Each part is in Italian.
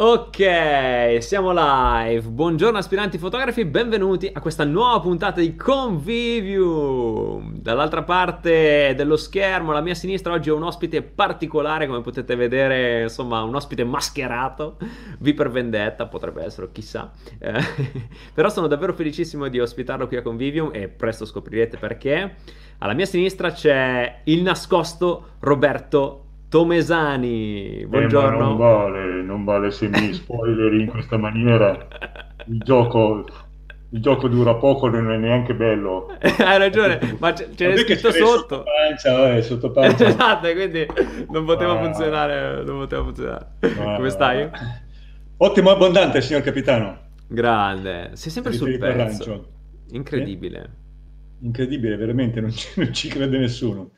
Ok, siamo live. Buongiorno aspiranti fotografi, benvenuti a questa nuova puntata di Convivium. Dall'altra parte dello schermo, alla mia sinistra, oggi ho un ospite particolare, come potete vedere, insomma, un ospite mascherato. Vi per vendetta, potrebbe essere, chissà. Eh, però sono davvero felicissimo di ospitarlo qui a Convivium e presto scoprirete perché. Alla mia sinistra c'è il nascosto Roberto Tomesani, buongiorno. Eh, non vale, non vale se mi spoileri in questa maniera. Il gioco, il gioco dura poco, non è neanche bello. Hai ragione, ma c- ce l'hai scritto sotto. Sotto pancia, eh, sotto pancia. esatto, quindi non poteva ah. funzionare. Non poteva funzionare. Ah. Come stai? Ottimo abbondante, signor capitano. Grande, sei sempre sul pezzo. Incredibile. Eh? Incredibile, veramente, non ci, non ci crede nessuno,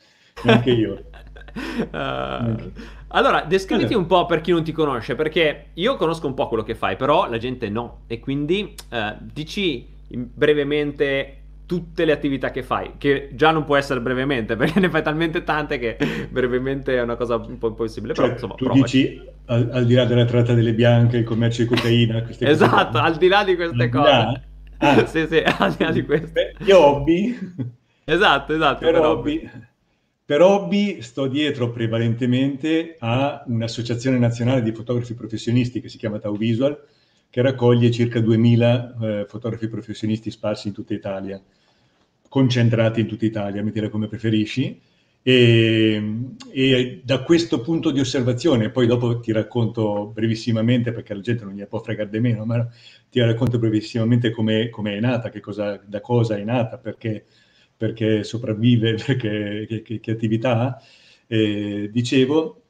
neanche io. Uh, allora, descriviti un po' per chi non ti conosce, perché io conosco un po' quello che fai, però la gente no. E quindi uh, dici brevemente tutte le attività che fai, che già non può essere brevemente, perché ne fai talmente tante che brevemente è una cosa un po' impossibile. Cioè, però, insomma, tu provaci. dici al, al, di là della tratta delle bianche, il commercio di cocaina, queste esatto, cose. al di là di queste al cose. Ah. sì, sì, al di là di queste. Gli hobby. Esatto, esatto. Per, per hobby. hobby per hobby sto dietro prevalentemente a un'associazione nazionale di fotografi professionisti che si chiama Tau Visual, che raccoglie circa 2000 eh, fotografi professionisti sparsi in tutta Italia, concentrati in tutta Italia, dire come preferisci. E, e, da questo punto di osservazione, poi dopo ti racconto brevissimamente, perché la gente non gli può fregare di meno, ma ti racconto brevissimamente come è nata, cosa, da cosa è nata, perché perché sopravvive, perché, che, che, che attività ha. Eh, dicevo,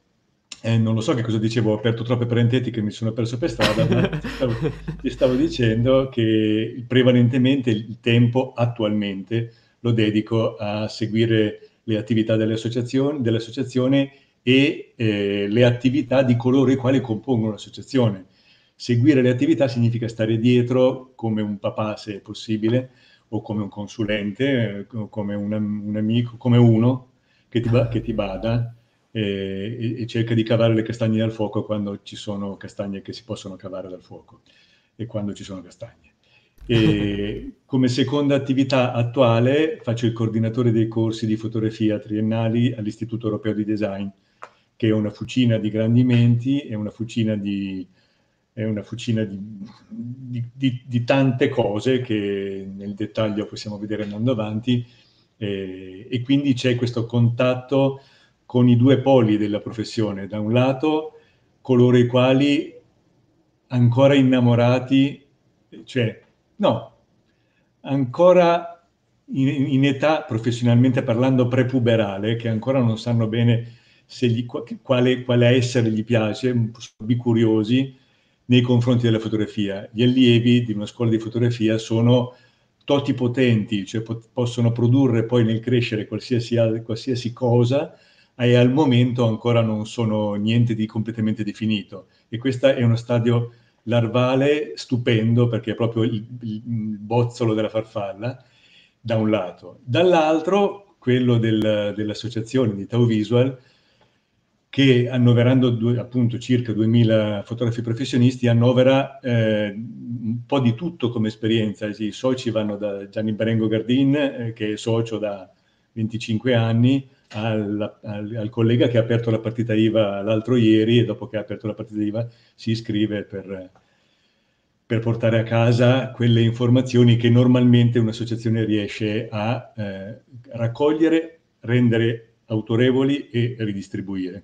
eh, non lo so che cosa dicevo, ho aperto troppe parentetiche e mi sono perso per strada, ma ti stavo, ti stavo dicendo che prevalentemente il tempo attualmente lo dedico a seguire le attività dell'associazione, dell'associazione e eh, le attività di coloro i quali compongono l'associazione. Seguire le attività significa stare dietro come un papà, se è possibile, o come un consulente, eh, come un, un amico, come uno che ti, che ti bada e, e, cerca di cavare le castagne dal fuoco quando ci sono castagne che si possono cavare dal fuoco e quando ci sono castagne. E come seconda attività attuale faccio il coordinatore dei corsi di fotografia triennali all'Istituto Europeo di Design, che è una fucina di grandi menti, è una fucina di è una fucina di, di, di, di, tante cose che nel dettaglio possiamo vedere andando avanti eh, e quindi c'è questo contatto con i due poli della professione, da un lato coloro i quali ancora innamorati, cioè no, ancora in, in età professionalmente parlando prepuberale, che ancora non sanno bene gli, quale, quale essere gli piace, sono bicuriosi, nei confronti della fotografia. Gli allievi di una scuola di fotografia sono totipotenti, cioè po- possono produrre poi nel crescere qualsiasi, qualsiasi cosa e al momento ancora non sono niente di completamente definito. E questo è uno stadio larvale stupendo perché è proprio il, il bozzolo della farfalla, da un lato. Dall'altro, quello del, dell'associazione di Tau Visual, che annoverando due, appunto circa 2000 fotografi professionisti annovera eh, un po' di tutto come esperienza. I soci vanno da Gianni Berengo Gardin, eh, che è socio da 25 anni, al, al, al, collega che ha aperto la partita IVA l'altro ieri e dopo che ha aperto la partita IVA si iscrive per, per portare a casa quelle informazioni che normalmente un'associazione riesce a eh, raccogliere, rendere autorevoli e ridistribuire.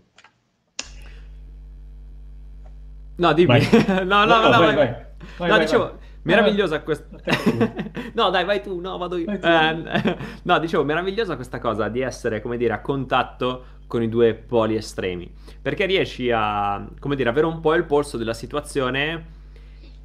No, dimmi. no, no, no, no, vai, vai. vai. vai no, dicevo, meravigliosa questa... no, dai, vai tu, no, vado io. Eh, no, dicevo, meravigliosa questa cosa di essere, come dire, a contatto con i due poli estremi. Perché riesci a, come dire, avere un po' il polso della situazione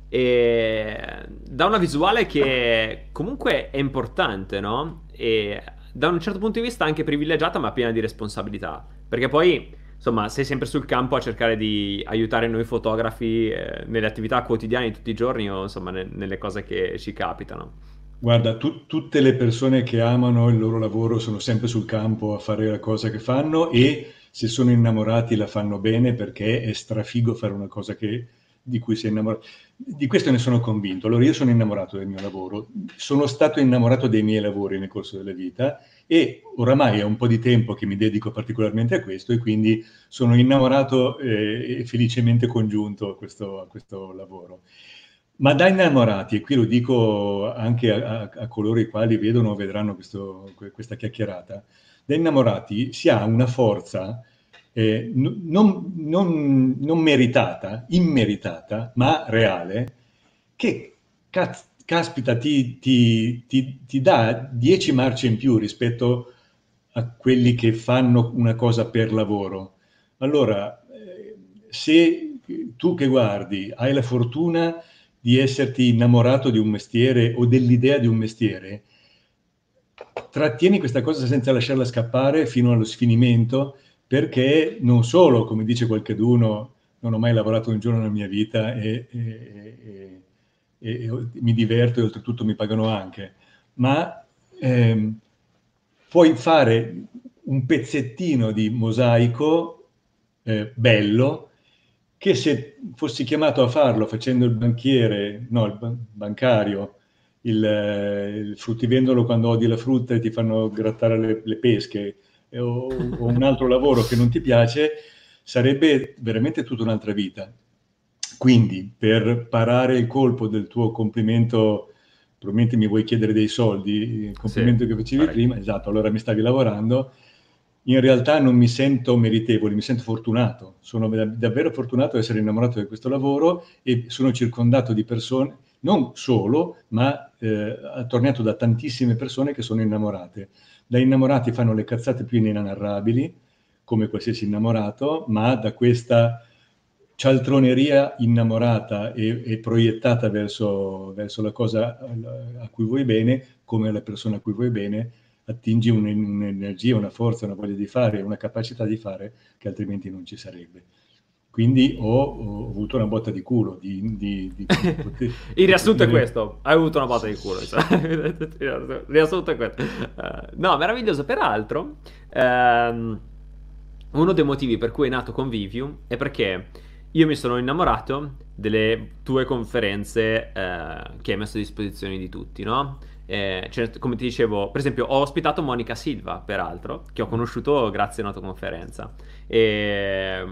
e da una visuale che comunque è importante, no? E da un certo punto di vista anche privilegiata ma piena di responsabilità. Perché poi insomma, sei sempre sul campo a cercare di aiutare noi fotografi eh, nelle attività quotidiane di tutti i giorni o insomma ne- nelle cose che ci capitano. Guarda, tu- tutte le persone che amano il loro lavoro sono sempre sul campo a fare la cosa che fanno e se sono innamorati la fanno bene perché è strafigo fare una cosa che di cui sei innamorato. Di questo ne sono convinto. Allora io sono innamorato del mio lavoro, sono stato innamorato dei miei lavori nel corso della vita e oramai è un po' di tempo che mi dedico particolarmente a questo e quindi sono innamorato eh, e felicemente congiunto a questo, a questo, lavoro. Ma da innamorati, e qui lo dico anche a, a coloro i quali vedono o vedranno questo, questa chiacchierata, da innamorati si ha una forza eh, non, non, non, meritata, immeritata, ma reale, che cazzo, caspita ti, ti, ti, ti dà dieci marce in più rispetto a quelli che fanno una cosa per lavoro. Allora, eh, se tu che guardi hai la fortuna di esserti innamorato di un mestiere o dell'idea di un mestiere, trattieni questa cosa senza lasciarla scappare fino allo sfinimento perché non solo, come dice qualcheduno, non ho mai lavorato un giorno nella mia vita e, e, e mi diverto e oltretutto mi pagano anche, ma ehm, puoi fare un pezzettino di mosaico eh, bello che se fossi chiamato a farlo facendo il banchiere, no, il bancario, il, il fruttivendolo quando odi la frutta e ti fanno grattare le, le pesche, o, o un altro lavoro che non ti piace, sarebbe veramente tutta un'altra vita. Quindi, per parare il colpo del tuo complimento, probabilmente mi vuoi chiedere dei soldi, il complimento sì, che facevi vai. prima, esatto, allora mi stavi lavorando, in realtà non mi sento meritevole, mi sento fortunato. Sono davvero fortunato di essere innamorato di questo lavoro e sono circondato di persone, non solo, ma eh, attorniato da tantissime persone che sono innamorate da innamorati fanno le cazzate più inenarrabili, come qualsiasi innamorato, ma da questa cialtroneria innamorata e, e proiettata verso, verso, la cosa a cui vuoi bene, come la persona a cui vuoi bene, attingi un, un'energia, una forza, una voglia di fare, una capacità di fare che altrimenti non ci sarebbe. Quindi ho, ho, avuto una botta di culo. Di, di, di, Il riassunto è questo: hai avuto una botta di culo. Il riassunto è questo. Uh, no, meraviglioso. Peraltro, um, uno dei motivi per cui è nato Convivium è perché io mi sono innamorato delle tue conferenze uh, che hai messo a disposizione di tutti, no? Eh, cioè, come ti dicevo, per esempio, ho ospitato Monica Silva, peraltro, che ho conosciuto grazie a una tua conferenza. E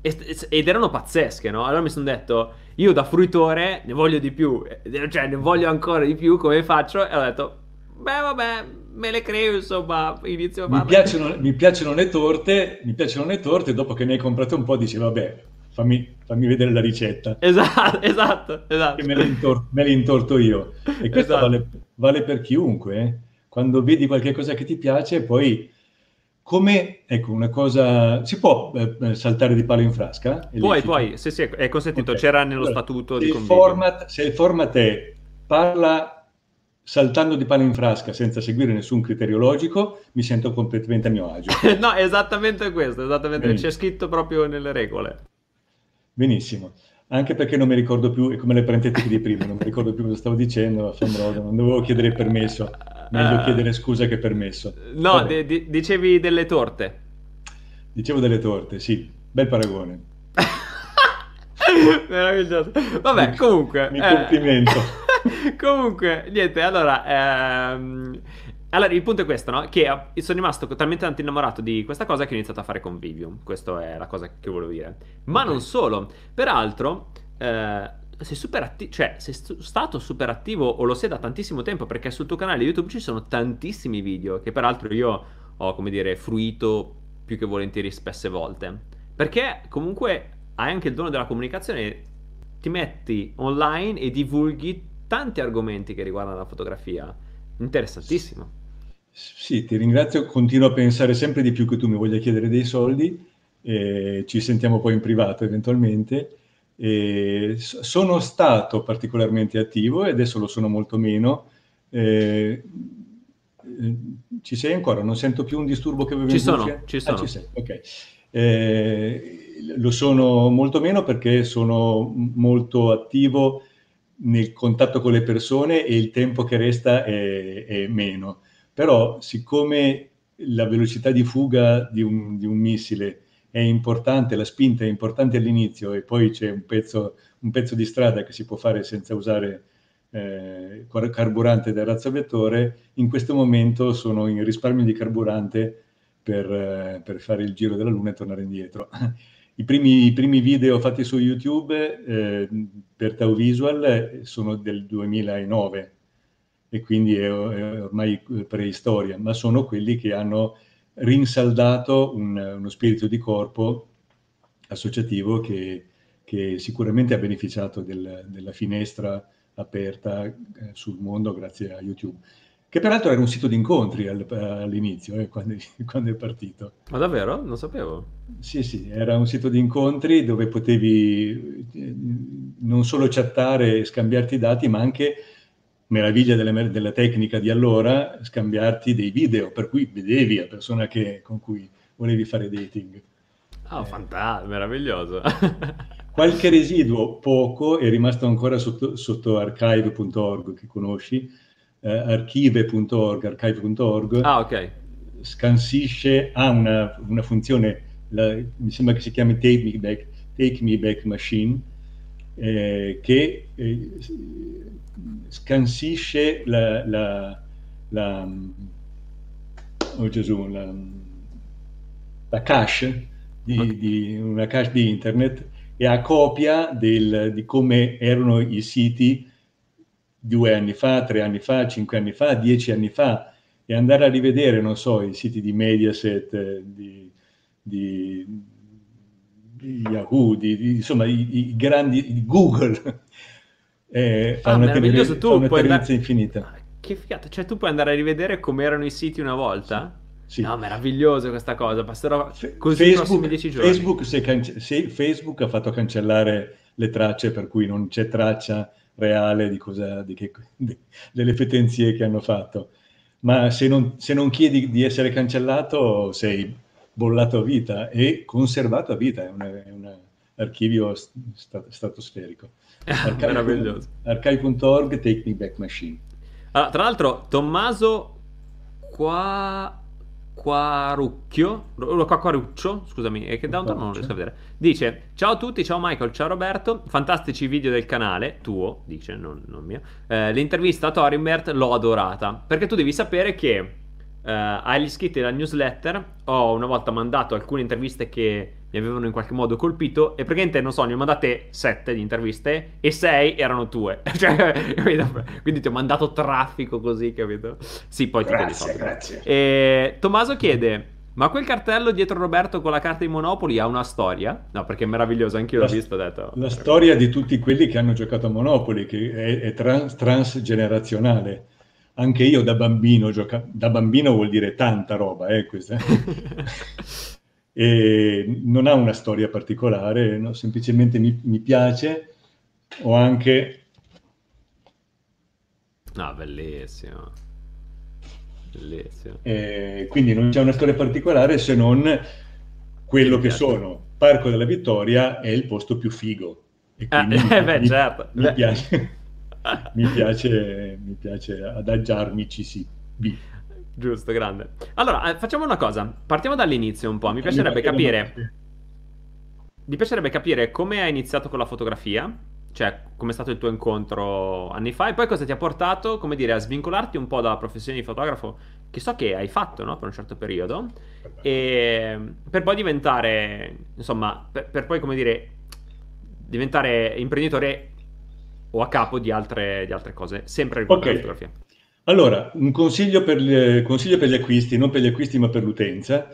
ed erano pazzesche, no? Allora mi sono detto, io da fruitore ne voglio di più, cioè ne voglio ancora di più, come faccio? E ho detto, beh vabbè, me le creo insomma, inizio a mi piacciono, mi piacciono le torte, mi piacciono le torte, dopo che ne hai comprate un po' dici, vabbè, fammi, fammi vedere la ricetta. Esatto, esatto, esatto. Me le, intor- intorto io. E questo esatto. vale, vale, per chiunque, eh? Quando vedi qualche cosa che ti piace, poi come, ecco, una cosa, si può eh, saltare di palo in frasca? Puoi, puoi, sì, sì, è consentito, okay. c'era nello allora, statuto di format, Se il format è parla saltando di palo in frasca senza seguire nessun criterio logico, mi sento completamente a mio agio. no, esattamente questo, esattamente, Benissimo. c'è scritto proprio nelle regole. Benissimo anche perché non mi ricordo più, è come le parentetiche di prima, non mi ricordo più cosa stavo dicendo, non dovevo chiedere permesso, meglio uh, chiedere scusa che permesso. No, d- d- dicevi delle torte. Dicevo delle torte, sì, bel paragone. Meraviglioso. Vabbè, comunque... Mi complimento. Eh, comunque, niente, allora... Ehm, allora, il punto è questo, no? Che sono rimasto talmente tanto innamorato di questa cosa che ho iniziato a fare Convivium. Questa è la cosa che volevo dire. Ma okay. non solo. Peraltro, eh, sei super attivo, cioè sei stato super attivo o lo sei da tantissimo tempo perché sul tuo canale YouTube ci sono tantissimi video che peraltro io ho, come dire, fruito più che volentieri spesse volte. Perché comunque hai anche il dono della comunicazione, ti metti online e divulghi tanti argomenti che riguardano la fotografia. Interessantissimo. Sì, ti ringrazio, continuo a pensare sempre di più che tu mi voglia chiedere dei soldi, eh, ci sentiamo poi in privato eventualmente. Eh, sono stato particolarmente attivo e adesso lo sono molto meno. Eh, ci sei ancora? Non sento più un disturbo che avevo ci in sono, Ci sono, ah, ci sei, ok. Eh, lo sono molto meno perché sono molto attivo nel contatto con le persone e il tempo che resta è, è meno però siccome la velocità di fuga di un, di un missile è importante, la spinta è importante all'inizio e poi c'è un pezzo, un pezzo di strada che si può fare senza usare eh, carburante del razzo vettore, in questo momento sono in risparmio di carburante per, eh, per fare il giro della Luna e tornare indietro. I primi, I primi, video fatti su YouTube eh, per Tau Visual sono del 2009 e quindi è, è, ormai preistoria, ma sono quelli che hanno rinsaldato un, uno spirito di corpo associativo che, che sicuramente ha beneficiato del, della finestra aperta eh, sul mondo grazie a YouTube che peraltro era un sito di incontri al, all'inizio, eh, quando, quando, è partito. Ma davvero? Non sapevo. Sì, sì, era un sito di incontri dove potevi eh, non solo chattare e scambiarti dati, ma anche, meraviglia della, della, tecnica di allora, scambiarti dei video, per cui vedevi la persona che, con cui volevi fare dating. Oh, eh. fantastico, meraviglioso. qualche residuo, poco, è rimasto ancora sotto, sotto archive.org, che conosci, eh, archive.org, archive.org, ah, okay. scansisce, ha una, una funzione, la, mi sembra che si chiami Take Me Back, Take Me Back Machine, eh, che eh, scansisce la, la, la oh Gesù, la, la cache di, okay. di, una cache di internet e ha copia del, di come erano i siti due anni fa, tre anni fa, cinque anni fa, dieci anni fa e andare a rivedere, non so, i siti di Mediaset, di, di, di Yahoo, di, insomma, i, i, grandi, di Google, eh, fa ah, una, ter- tu una tendenza andare... infinita. Ah, che figata, cioè tu puoi andare a rivedere come erano i siti una volta? Sì. No, meraviglioso questa cosa, passerò così Facebook, dieci giorni. Facebook, se cance- se Facebook ha fatto cancellare le tracce per cui non c'è traccia reale di cosa, di che, di, delle fetenzie che hanno fatto. Ma se non, se non chiedi di essere cancellato, sei bollato a vita e conservato a vita, è, un archivio st- stratosferico. Meraviglioso. Archive.org, Take Me Back Machine. Allora, tra l'altro, Tommaso qua Quarucchio, Quaruccio, scusami, è che da un tono non riesco a vedere. Dice: Ciao a tutti, ciao Michael, ciao Roberto. Fantastici video del canale, tuo, dice, non, non mio. Eh, l'intervista a Torimbert l'ho adorata. Perché tu devi sapere che eh, agli iscritti alla newsletter ho una volta mandato alcune interviste che mi avevano in qualche modo colpito e praticamente non so, ne ho mandate sette di interviste e sei erano tue. cioè, quindi ti ho mandato traffico così, capito? Sì, poi grazie, ti grazie. E Tommaso chiede ma quel cartello dietro Roberto con la carta di Monopoli ha una storia? No, perché è meraviglioso, anch'io la, l'ho visto. Ho detto, la storia di tutti quelli che hanno giocato a Monopoli, che è, è trans, transgenerazionale anche io da bambino gioca... da bambino vuol dire tanta roba, eh, questa. e non ha una storia particolare, no? semplicemente mi, mi, piace. Ho anche... No, bellissimo. Bellissimo. Eh, quindi non c'è una storia particolare se non quello che sono. Parco della Vittoria è il posto più figo. E ah, eh, beh, mi, certo. mi piace mi, piace, mi piace adagiarmi ci B. Giusto, grande. Allora, eh, facciamo una cosa. Partiamo dall'inizio un po'. Mi piacerebbe capire... Mi piacerebbe capire come hai iniziato con la fotografia, cioè come è stato il tuo incontro anni fa e poi cosa ti ha portato, come dire, a svincolarti un po' dalla professione di fotografo che so che hai fatto, no? Per un certo periodo e per poi diventare, insomma, per, per poi, come dire, diventare imprenditore o a capo di altre, di altre cose, sempre riguardo okay. fotografia. Allora, un consiglio per, gli, consiglio per, gli, acquisti, non per gli acquisti ma per l'utenza.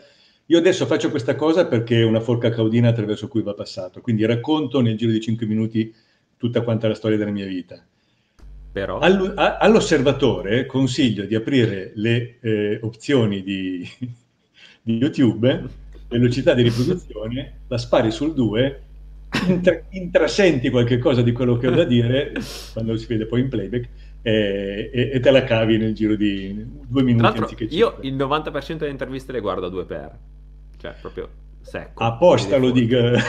Io adesso faccio questa cosa perché è una forca caudina attraverso cui va passato, quindi racconto nel giro di 5 minuti tutta quanta la storia della mia vita. Però... All, a, all'osservatore consiglio di aprire le eh, opzioni di, di YouTube, velocità di riproduzione, la spari sul 2 intra- intrasenti qualche cosa di quello che ho da dire quando si vede poi in playback e, e, e te la cavi nel giro di due minuti anziché Io il 90% delle interviste le guardo a 2x, cioè proprio secco. Apposta lo dico.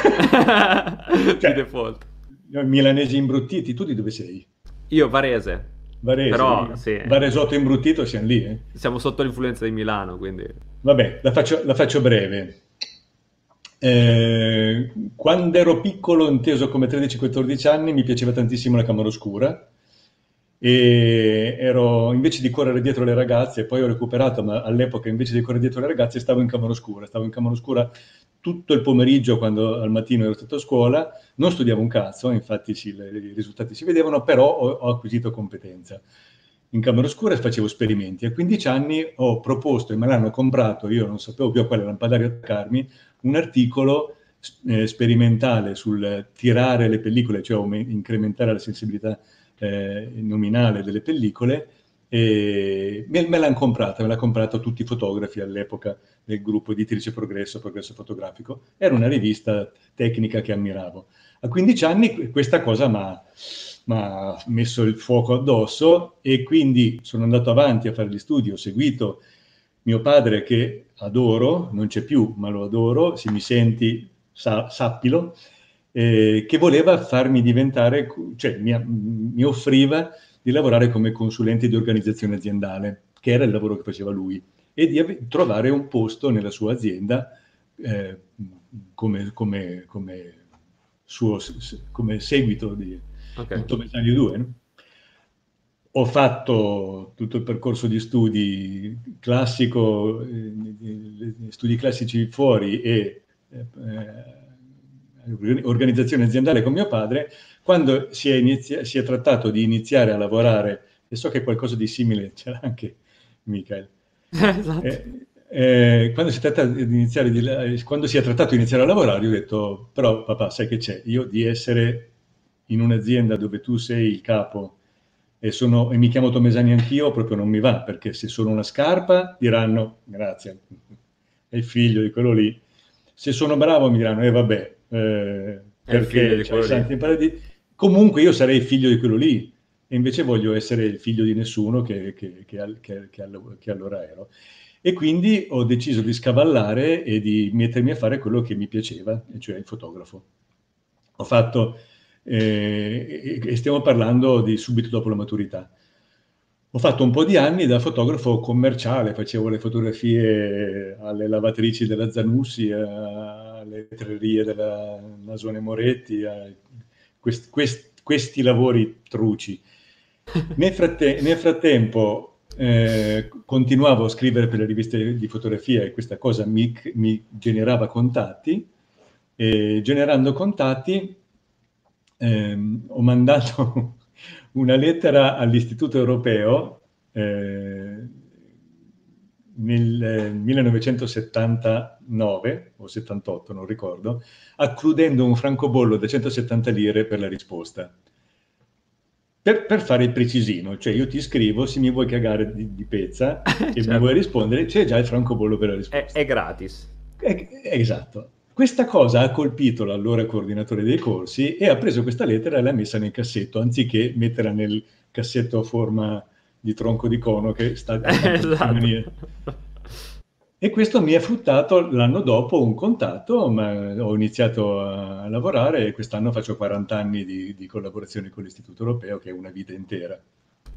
cioè, di default. Milanesi imbruttiti, tu di dove sei? Io Varese. Varese, Però, sì. Varesotto imbruttito siamo lì. Eh? Siamo sotto l'influenza di Milano, quindi... Vabbè, la faccio, la faccio breve. Eh, quando ero piccolo, inteso come 13-14 anni, mi piaceva tantissimo la camera oscura e ero invece di correre dietro le ragazze, poi ho recuperato, ma all'epoca invece di correre dietro le ragazze stavo in camera oscura, stavo in camera oscura tutto il pomeriggio quando al mattino ero stato a scuola, non studiavo un cazzo, infatti sì, le, i risultati si vedevano, però ho, ho acquisito competenza. In camera oscura facevo esperimenti. A 15 anni ho proposto e me l'hanno comprato, io non sapevo più a quale lampadario attaccarmi, un articolo eh, sperimentale sul tirare le pellicole, cioè incrementare la sensibilità eh, nominale delle pellicole e me, me l'hanno comprata, me l'ha comprata tutti i fotografi all'epoca del gruppo Editrice Progresso, Progresso Fotografico. Era una rivista tecnica che ammiravo. A 15 anni questa cosa mi ha messo il fuoco addosso e quindi sono andato avanti a fare gli studi, ho seguito mio padre che adoro, non c'è più, ma lo adoro, se mi senti sa, sappilo, eh, che voleva farmi diventare, cioè mi, mi, offriva di lavorare come consulente di organizzazione aziendale, che era il lavoro che faceva lui, e di trovare un posto nella sua azienda eh, come, come, come, suo, come seguito di okay. Tomesani 2. No? Ho fatto tutto il percorso di studi classico, eh, studi classici fuori e eh, organizzazione aziendale con mio padre, quando si è, inizia- si è, trattato di iniziare a lavorare, e so che qualcosa di simile c'era anche Michael, esatto. eh, eh, quando, si di quando si è trattato di iniziare a lavorare, io ho detto, però papà, sai che c'è, io di essere in un'azienda dove tu sei il capo e, sono, e mi chiamo Tomesani anch'io, proprio non mi va, perché se sono una scarpa diranno, grazie, è il figlio di quello lì, se sono bravo mi diranno, eh vabbè, eh, perché cioè, santi in paradiso. Comunque io sarei figlio di quello lì, e invece voglio essere il figlio di nessuno che, che, che, che, allora ero. E quindi ho deciso di scavallare e di mettermi a fare quello che mi piaceva, cioè il fotografo. Ho fatto, eh, e stiamo parlando di subito dopo la maturità. Ho fatto un po' di anni da fotografo commerciale, facevo le fotografie alle lavatrici della Zanussi, alle vetrerie della Nasone Moretti, quest, quest, questi lavori truci. Nel, fratte, nel frattempo eh, continuavo a scrivere per le riviste di fotografia e questa cosa mi, mi generava contatti e generando contatti ehm, ho mandato una lettera all'Istituto Europeo eh, nel 1979 eh, o 78, non ricordo, accludendo un francobollo da 170 lire per la risposta. Per, per, fare il precisino, cioè io ti scrivo, se mi vuoi cagare di, di pezza e certo. mi vuoi rispondere, c'è già il francobollo per la risposta. È, è gratis. È, esatto. Questa cosa ha colpito l'allora coordinatore dei corsi e ha preso questa lettera e l'ha messa nel cassetto, anziché metterla nel cassetto a forma di tronco di cono che sta esatto. E questo mi ha fruttato l'anno dopo un contatto, ma ho iniziato a lavorare e quest'anno faccio 40 anni di, di collaborazione con l'Istituto Europeo, che è una vita intera.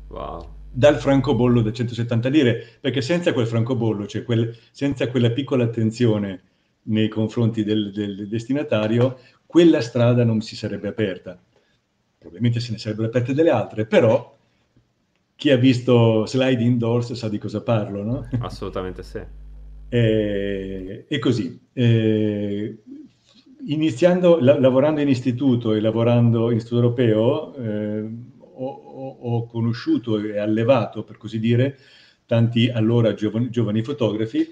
Wow. Dal francobollo da 170 lire, perché senza quel francobollo, cioè quel, senza quella piccola attenzione nei confronti del, del, destinatario, quella strada non si sarebbe aperta. Probabilmente se ne sarebbero aperte delle altre, però chi ha visto slide indoors sa di cosa parlo, no? Assolutamente sì. E, e così, e, iniziando, la, lavorando in istituto e lavorando in istituto europeo, eh, ho, ho, conosciuto e allevato, per così dire, tanti allora giovani, giovani fotografi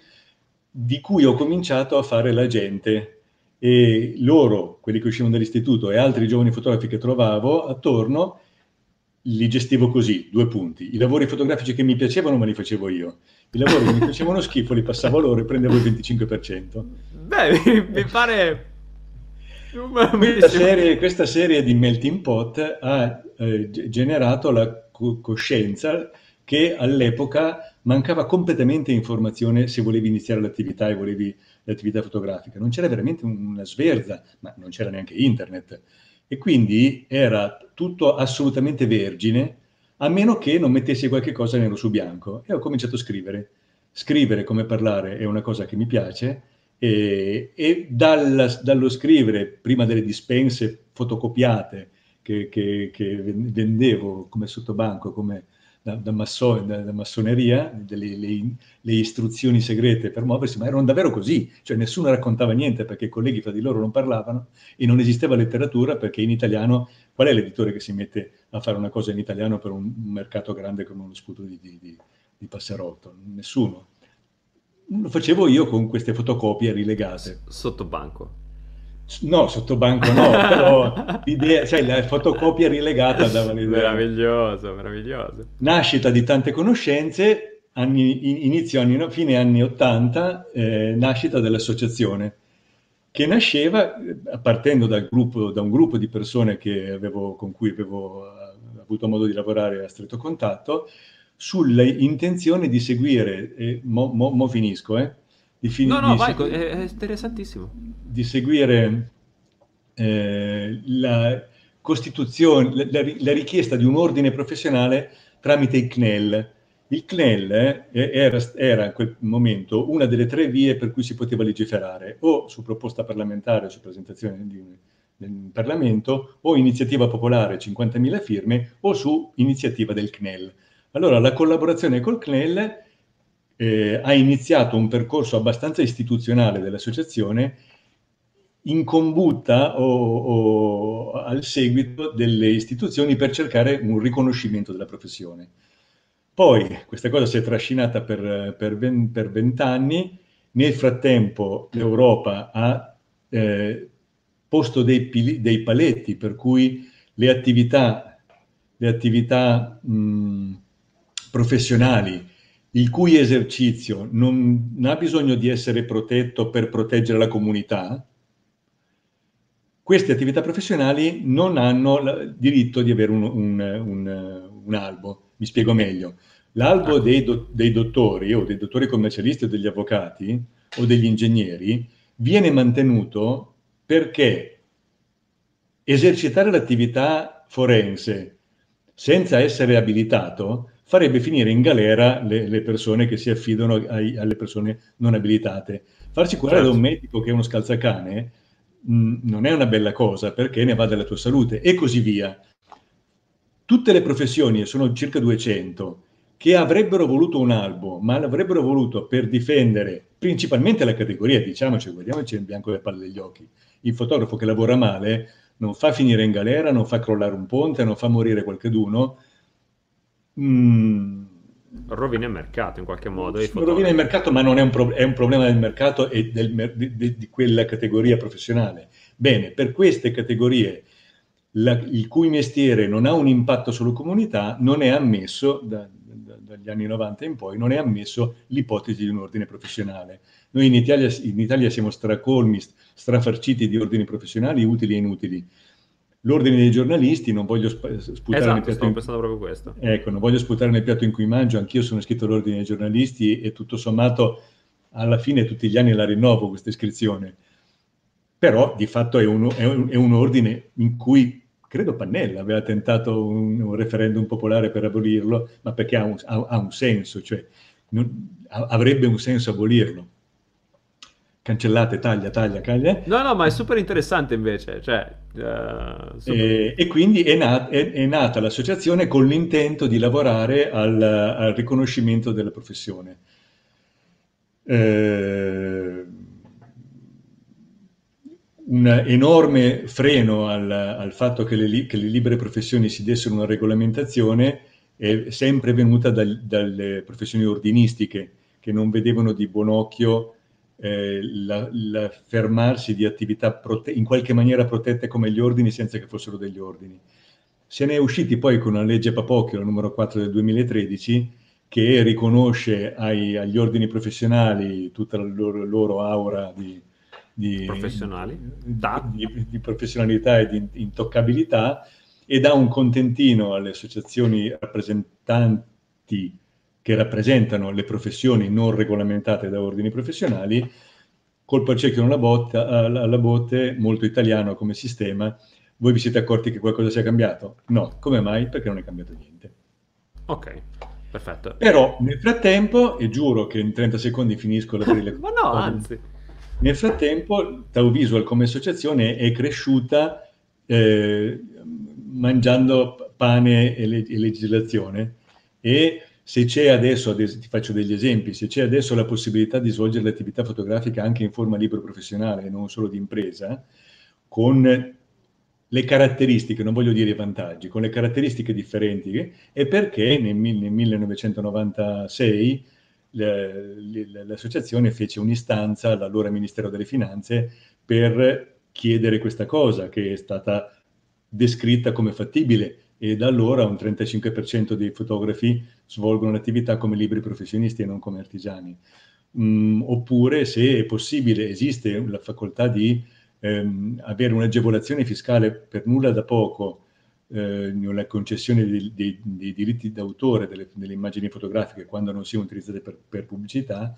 di cui ho cominciato a fare l'agente e loro, quelli che uscivano dall'istituto e altri giovani fotografi che trovavo attorno, li gestivo così, due punti. I lavori fotografici che mi piacevano me li facevo io. I lavori che mi facevano schifo li passavo loro e prendevo il 25%. Beh, mi, mi pare... Questa serie, questa serie, di Melting Pot ha eh, generato la co- coscienza che all'epoca mancava completamente informazione se volevi iniziare l'attività e volevi l'attività fotografica. Non c'era veramente una sverza, ma non c'era neanche internet. E quindi era tutto assolutamente vergine, a meno che non mettessi qualche cosa nero su bianco. E ho cominciato a scrivere. Scrivere come parlare è una cosa che mi piace E, e dal, dallo scrivere prima delle dispense fotocopiate che, che, che vendevo come sottobanco, come da, da, masso, da, da massoneria, delle, le, le, istruzioni segrete per muoversi, ma erano davvero così, cioè nessuno raccontava niente perché i colleghi fra di loro non parlavano e non esisteva letteratura perché in italiano, qual è l'editore che si mette a fare una cosa in italiano per un, mercato grande come uno scudo di, di, di, di Passarotto? Nessuno. Lo facevo io con queste fotocopie rilegate. Sotto banco. No, sotto banco no, però l'idea, cioè la fotocopia rilegata dava l'idea. Meraviglioso, meraviglioso. Nascita di tante conoscenze, anni, inizio anni, fine anni 80, eh, nascita dell'associazione, che nasceva eh, partendo dal gruppo, da un gruppo di persone avevo, con cui avevo uh, avuto modo di lavorare a stretto contatto, sull'intenzione di seguire, eh, mo, mo, mo finisco, eh, di fin- no, no, vai, segu- è interessantissimo. Di seguire eh, la costituzione, la, la, la, richiesta di un ordine professionale tramite il CNEL. Il CNEL eh, era, era, in quel momento una delle tre vie per cui si poteva legiferare, o su proposta parlamentare o su presentazione di un, del Parlamento, o iniziativa popolare 50.000 firme, o su iniziativa del CNEL. Allora la collaborazione col CNEL eh, ha iniziato un percorso abbastanza istituzionale dell'associazione in combutta o, o, al seguito delle istituzioni per cercare un riconoscimento della professione. Poi questa cosa si è trascinata per, vent'anni, nel frattempo l'Europa ha eh, posto dei, dei, paletti per cui le attività, le attività mh, professionali il cui esercizio non ha bisogno di essere protetto per proteggere la comunità, queste attività professionali non hanno il diritto di avere un, un, un, un albo. Mi spiego meglio. L'albo ah. dei, do, dei, dottori o dei dottori commercialisti o degli avvocati o degli ingegneri viene mantenuto perché esercitare l'attività forense senza essere abilitato farebbe finire in galera le, le persone che si affidano ai, alle persone non abilitate. Farsi curare certo. da un medico che è uno scalzacane mh, mm, non è una bella cosa perché ne va della tua salute e così via. Tutte le professioni, e sono circa 200, che avrebbero voluto un albo, ma l'avrebbero voluto per difendere principalmente la categoria, diciamoci, guardiamoci in bianco le palle degli occhi. Il fotografo che lavora male non fa finire in galera, non fa crollare un ponte, non fa morire qualcheduno, Mm. Rovina il mercato in qualche modo. Rovina il mercato, ma non è un, pro- è un problema del mercato e del, di, di, quella categoria professionale. Bene, per queste categorie la, il cui mestiere non ha un impatto sulla comunità non è ammesso, da, da, dagli anni 90 in poi, non è ammesso l'ipotesi di un ordine professionale. Noi in Italia, in Italia siamo stracolmi, strafarciti di ordini professionali utili e inutili l'ordine dei giornalisti, non voglio sp- sputare esatto, nel piatto in... pensando proprio questo. Ecco, non voglio sputare nel piatto in cui mangio, anch'io sono iscritto all'ordine dei giornalisti e tutto sommato alla fine tutti gli anni la rinnovo questa iscrizione. Però di fatto è un, è un, è un ordine in cui credo Pannella aveva tentato un, un, referendum popolare per abolirlo, ma perché ha un, ha, ha senso, cioè non, avrebbe un senso abolirlo cancellate, taglia, taglia, taglia. No, no, ma è super interessante invece. Cioè, uh, super... E, e, quindi è, nat- è, è, nata l'associazione con l'intento di lavorare al, al riconoscimento della professione. Eh, un enorme freno al, al fatto che le, che le, libere professioni si dessero una regolamentazione è sempre venuta dal, dalle professioni ordinistiche che non vedevano di buon occhio eh, la fermarsi di attività prote- in qualche maniera protette come gli ordini senza che fossero degli ordini. Se ne è usciti poi con una legge Papocchio, la numero 4 del 2013, che riconosce ai, agli ordini professionali tutta la loro, loro aura di, di, professionali. Di, di, professionalità e di intoccabilità e dà un contentino alle associazioni rappresentanti che rappresentano le professioni non regolamentate da ordini professionali, colpo al cerchio alla, botta, alla botte, molto italiano come sistema, voi vi siete accorti che qualcosa sia cambiato? No, come mai? Perché non è cambiato niente. Ok, perfetto. Però nel frattempo, e giuro che in 30 secondi finisco la brille... Ma no, anzi. Nel frattempo Tau Visual come associazione è cresciuta eh, mangiando pane e, le- e legislazione e se c'è adesso, ti faccio degli esempi, se c'è adesso la possibilità di svolgere l'attività fotografica anche in forma libero professionale e non solo di impresa, con le caratteristiche, non voglio dire i vantaggi, con le caratteristiche differenti, è perché nel, nel 1996 l'associazione fece un'istanza all'allora Ministero delle Finanze per chiedere questa cosa, che è stata descritta come fattibile e da allora un 35% dei fotografi svolgono l'attività come liberi professionisti e non come artigiani. Mm, oppure, se è possibile, esiste la facoltà di ehm, avere un'agevolazione fiscale per nulla da poco eh, concessione dei, dei, dei diritti d'autore delle, delle, immagini fotografiche quando non siano utilizzate per, per pubblicità,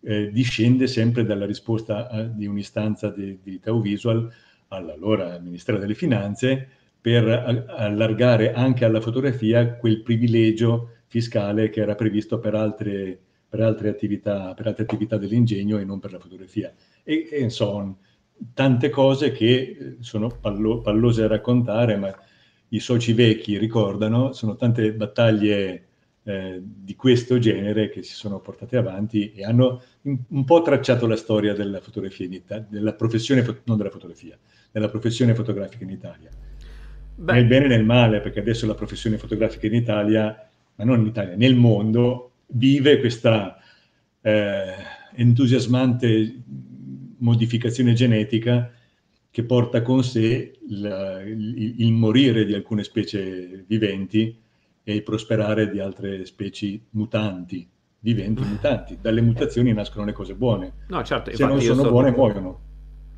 eh, discende sempre dalla risposta a, di un'istanza di, di Tau Visual all'allora Ministero delle Finanze per allargare anche alla fotografia quel privilegio fiscale che era previsto per altre, per altre, attività, per altre attività dell'ingegno e non per la fotografia. E, e insomma, tante cose che eh, sono pallo, pallose da raccontare, ma i soci vecchi ricordano, sono tante battaglie eh, di questo genere che si sono portate avanti e hanno un, un po' tracciato la storia della fotografia in Italia, della professione, non della fotografia, della professione fotografica in Italia. Beh. Nel bene e nel male, perché adesso la professione fotografica in Italia, ma non in Italia, nel mondo, vive questa eh, entusiasmante modificazione genetica che porta con sé la, il, il, morire di alcune specie viventi e il prosperare di altre specie mutanti, viventi mutanti. Dalle mutazioni nascono le cose buone. No, certo, Se non sono, sono buone muoiono.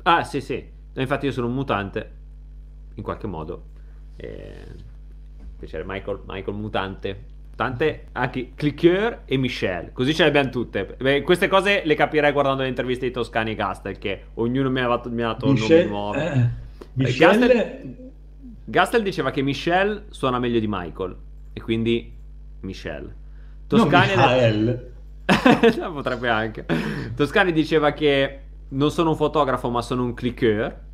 Ah, sì, sì. Infatti io sono un mutante, in qualche modo. Eh, piacere Michael, Michael Mutante Tante anche Clicker e Michelle, così ce le abbiamo tutte. Beh, queste cose le capirei guardando le interviste di Toscani e Gastel, che ognuno mi ha, dato, mi ha dato Michelle, nomi nuovi. Eh, eh Michelle... Gastel, Gastel diceva che Michelle suona meglio di Michael, e quindi Michelle. Toscani no, potrebbe anche. Toscani diceva che non sono un fotografo, ma sono un clicker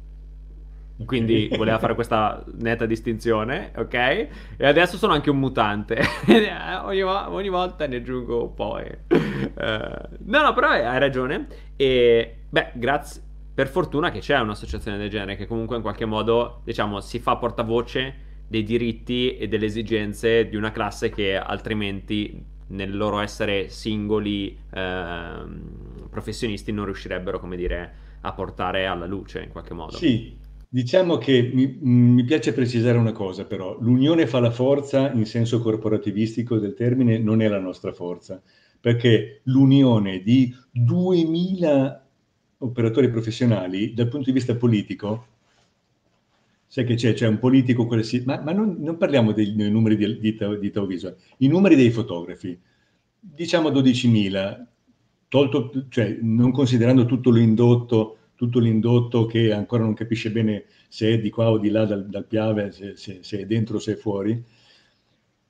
quindi voleva fare questa netta distinzione, ok? E adesso sono anche un mutante. ogni, ogni, volta ne aggiungo un po'. E... Uh, no, no, però hai ragione. E beh, grazie. Per fortuna che c'è un'associazione del genere che comunque in qualche modo, diciamo, si fa portavoce dei diritti e delle esigenze di una classe che altrimenti nel loro essere singoli eh, professionisti non riuscirebbero, come dire, a portare alla luce in qualche modo. Sì, Diciamo che mi, mi, piace precisare una cosa però, l'unione fa la forza in senso corporativistico del termine non è la nostra forza, perché l'unione di 2000 operatori professionali dal punto di vista politico, sai che c'è, c'è un politico, ma, ma non, non, parliamo dei, dei numeri di, di, di Tauvisual, i numeri dei fotografi, diciamo 12.000, tolto, cioè non considerando tutto l'indotto tutto l'indotto che ancora non capisce bene se è di qua o di là dal, dal Piave, se, se, se, è dentro o se è fuori.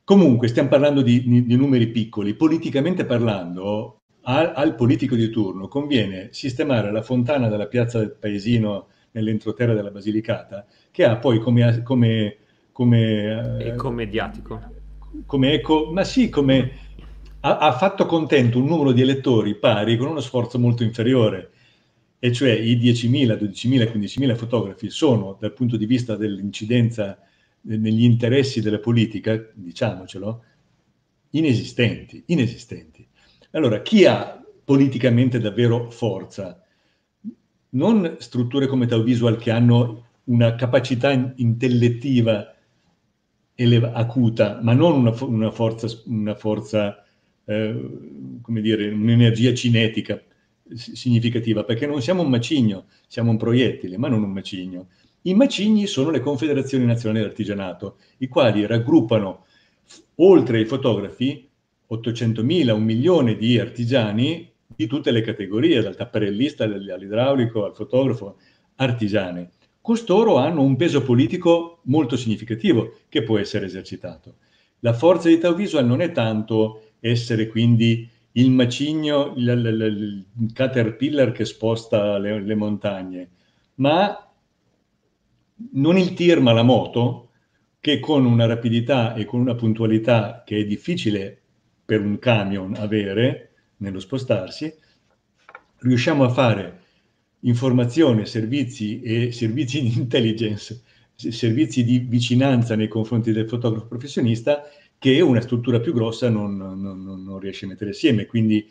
Comunque stiamo parlando di, di numeri piccoli. Politicamente parlando, al, al, politico di turno conviene sistemare la fontana della piazza del paesino nell'entroterra della Basilicata, che ha poi come... come, come eco mediatico. Come eco, ma sì, come ha, ha fatto contento un numero di elettori pari con uno sforzo molto inferiore e cioè i 10.000, 12.000, 15.000 fotografi sono dal punto di vista dell'incidenza negli interessi della politica, diciamocelo, inesistenti, inesistenti. Allora, chi ha politicamente davvero forza? Non strutture come Tau Visual che hanno una capacità intellettiva eleva- acuta, ma non una, una forza, una forza eh, come dire, un'energia cinetica significativa, perché non siamo un macigno, siamo un proiettile, ma non un macigno. I macigni sono le confederazioni nazionali dell'artigianato, i quali raggruppano, oltre ai fotografi, 800.000, un milione di artigiani di tutte le categorie, dal tapparellista all'idraulico al fotografo, artigiani. Costoro hanno un peso politico molto significativo che può essere esercitato. La forza di Tau Visual non è tanto essere quindi il macigno, il, il, il caterpillar che sposta le, le, montagne, ma non il tir ma la moto, che con una rapidità e con una puntualità che è difficile per un camion avere nello spostarsi, riusciamo a fare informazione, servizi e servizi di intelligence, servizi di vicinanza nei confronti del fotografo professionista che una struttura più grossa non, non, non riesce a mettere assieme. Quindi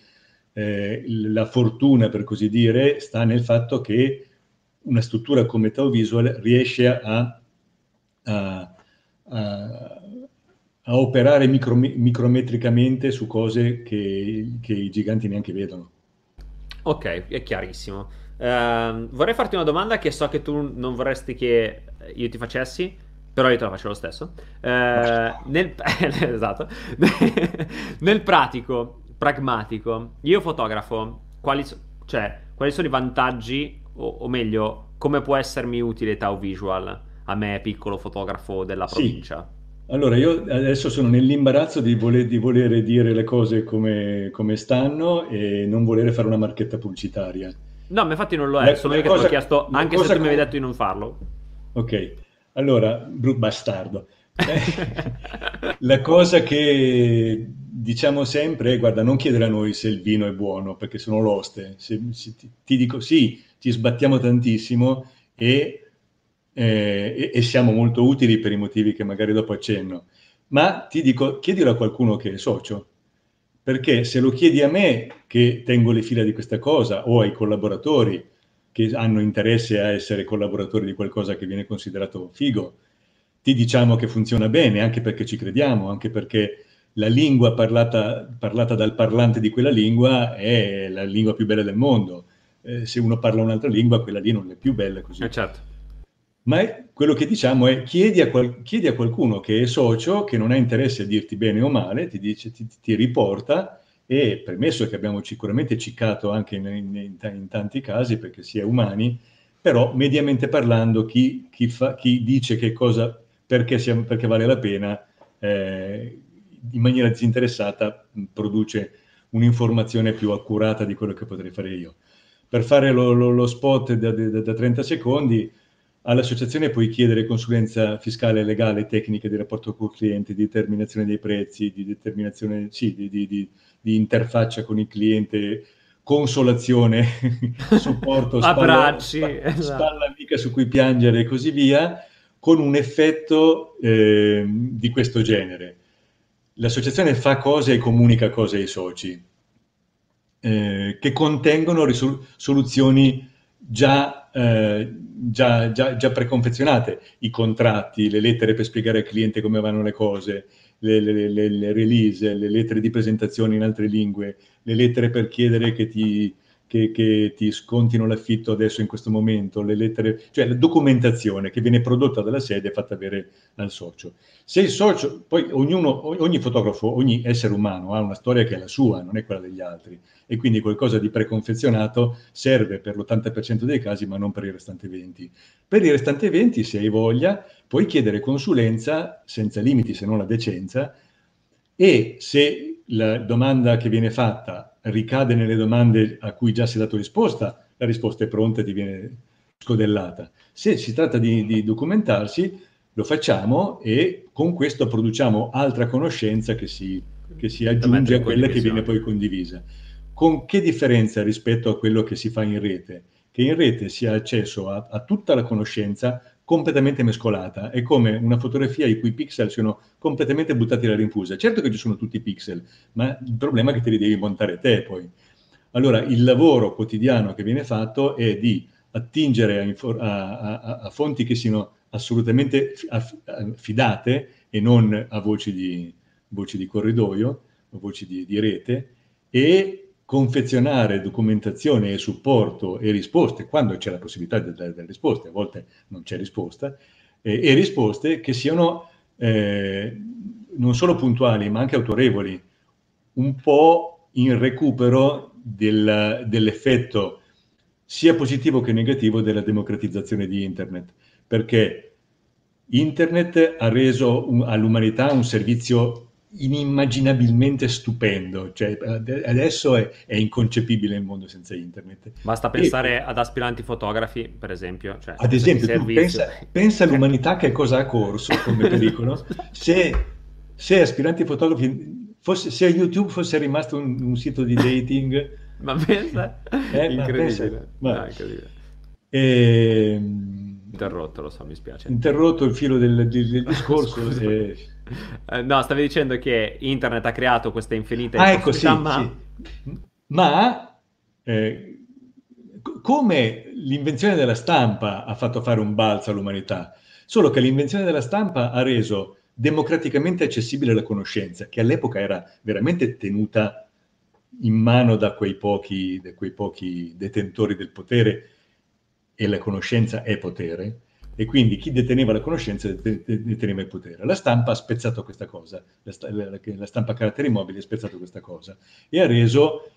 eh, la fortuna, per così dire, sta nel fatto che una struttura come Tau Visual riesce a, a, a, a operare micro, micrometricamente su cose che, che, i giganti neanche vedono. Ok, è chiarissimo. Uh, vorrei farti una domanda che so che tu non vorresti che io ti facessi, però io te la faccio lo stesso. Uh, nel, esatto. nel pratico, pragmatico, io fotografo, quali, cioè, quali sono i vantaggi, o, o, meglio, come può essermi utile Tau Visual a me, piccolo fotografo della provincia? Sì. Allora, io adesso sono nell'imbarazzo di, voler, di volere dire le cose come, come, stanno e non volere fare una marchetta pubblicitaria. No, ma infatti non lo è, la, sono io che ti ho chiesto, anche se tu mi avevi detto di non farlo. Ok, allora, brut bastardo. la cosa che diciamo sempre è, guarda, non chiedere a noi se il vino è buono, perché sono l'oste. Se, se ti, ti, dico sì, ci sbattiamo tantissimo e, eh, e, siamo molto utili per i motivi che magari dopo accenno, ma ti dico, chiedilo a qualcuno che è socio, perché se lo chiedi a me che tengo le fila di questa cosa o ai collaboratori, che hanno interesse a essere collaboratori di qualcosa che viene considerato figo, ti diciamo che funziona bene, anche perché ci crediamo, anche perché la lingua parlata, parlata dal parlante di quella lingua è la lingua più bella del mondo. Eh, se uno parla un'altra lingua, quella lì non è più bella così. Eh certo. Ma è, quello che diciamo è chiedi a, qual, chiedi a, qualcuno che è socio, che non ha interesse a dirti bene o male, ti, dice, ti, ti riporta e permesso che abbiamo sicuramente ciccato anche in, in, in, tanti casi perché si è umani, però mediamente parlando chi, chi, fa, chi dice che cosa, perché, sia, perché vale la pena, eh, in maniera disinteressata produce un'informazione più accurata di quello che potrei fare io. Per fare lo, lo, lo spot da, da, da 30 secondi, All'associazione puoi chiedere consulenza fiscale, legale, tecnica di rapporto col cliente, di determinazione dei prezzi, di determinazione, sì, di, di, di, di interfaccia con il cliente, consolazione, supporto, spalla, abbracci, spalla, esatto. spalla amica su cui piangere e così via, con un effetto eh, di questo genere. L'associazione fa cose e comunica cose ai soci, eh, che contengono risol- soluzioni già, eh, già, già, già, preconfezionate, i contratti, le lettere per spiegare al cliente come vanno le cose, le, le, le, le release, le lettere di presentazione in altre lingue, le lettere per chiedere che ti, che, che, ti scontino l'affitto adesso in questo momento, le lettere, cioè la documentazione che viene prodotta dalla sede e fatta avere al socio. Se il socio, poi ognuno, ogni fotografo, ogni essere umano ha una storia che è la sua, non è quella degli altri, e quindi qualcosa di preconfezionato serve per l'80% dei casi, ma non per i restanti 20. Per i restanti 20, se hai voglia, puoi chiedere consulenza senza limiti, se non la decenza, e se la domanda che viene fatta ricade nelle domande a cui già si è dato risposta, la risposta è pronta e ti viene scodellata. Se si tratta di, di documentarsi, lo facciamo e con questo produciamo altra conoscenza che si, che si aggiunge a quella che viene poi condivisa. Con che differenza rispetto a quello che si fa in rete? Che in rete si ha accesso a, a tutta la conoscenza completamente mescolata. È come una fotografia i cui pixel siano completamente buttati alla rinfusa. Certo che ci sono tutti i pixel, ma il problema è che te li devi montare te poi. Allora, il lavoro quotidiano che viene fatto è di attingere a, a, a, a fonti che siano assolutamente fidate e non a voci di, voci di corridoio voci di, di rete e confezionare documentazione e supporto e risposte, quando c'è la possibilità di dare delle risposte, a volte non c'è risposta, eh, e risposte che siano eh, non solo puntuali ma anche autorevoli, un po' in recupero del, dell'effetto sia positivo che negativo della democratizzazione di Internet, perché Internet ha reso un, all'umanità un servizio inimmaginabilmente stupendo, cioè, adesso è, è, inconcepibile il mondo senza internet. Basta pensare e, ad aspiranti fotografi, per esempio. Cioè, ad esempio, pensa, pensa, all'umanità che cosa ha corso come pericolo. se, se aspiranti fotografi, fosse, se YouTube fosse rimasto un, un sito di dating... ma pensa, eh, incredibile. Ma pensa, ma, no, incredibile. E, ehm, Interrotto, lo so, mi spiace. Interrotto il filo del, del, del discorso. Eh, no, stavi dicendo che internet ha creato queste infinite ah, ecco, sì, ma, sì. ma eh, come l'invenzione della stampa ha fatto fare un balzo all'umanità, solo che l'invenzione della stampa ha reso democraticamente accessibile la conoscenza, che all'epoca era veramente tenuta in mano da quei pochi, da quei pochi detentori del potere e la conoscenza è potere, e quindi chi deteneva la conoscenza deteneva il potere. La stampa ha spezzato questa cosa, la, la, la stampa a caratteri mobili ha spezzato questa cosa e ha reso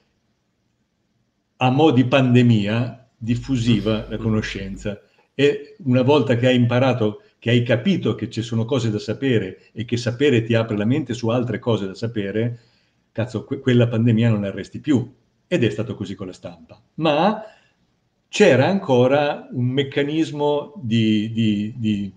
a mo' di pandemia diffusiva la conoscenza. E una volta che hai imparato, che hai capito che ci sono cose da sapere e che sapere ti apre la mente su altre cose da sapere, cazzo, que- quella pandemia non arresti più. Ed è stato così con la stampa. Ma c'era ancora un meccanismo di, di, di,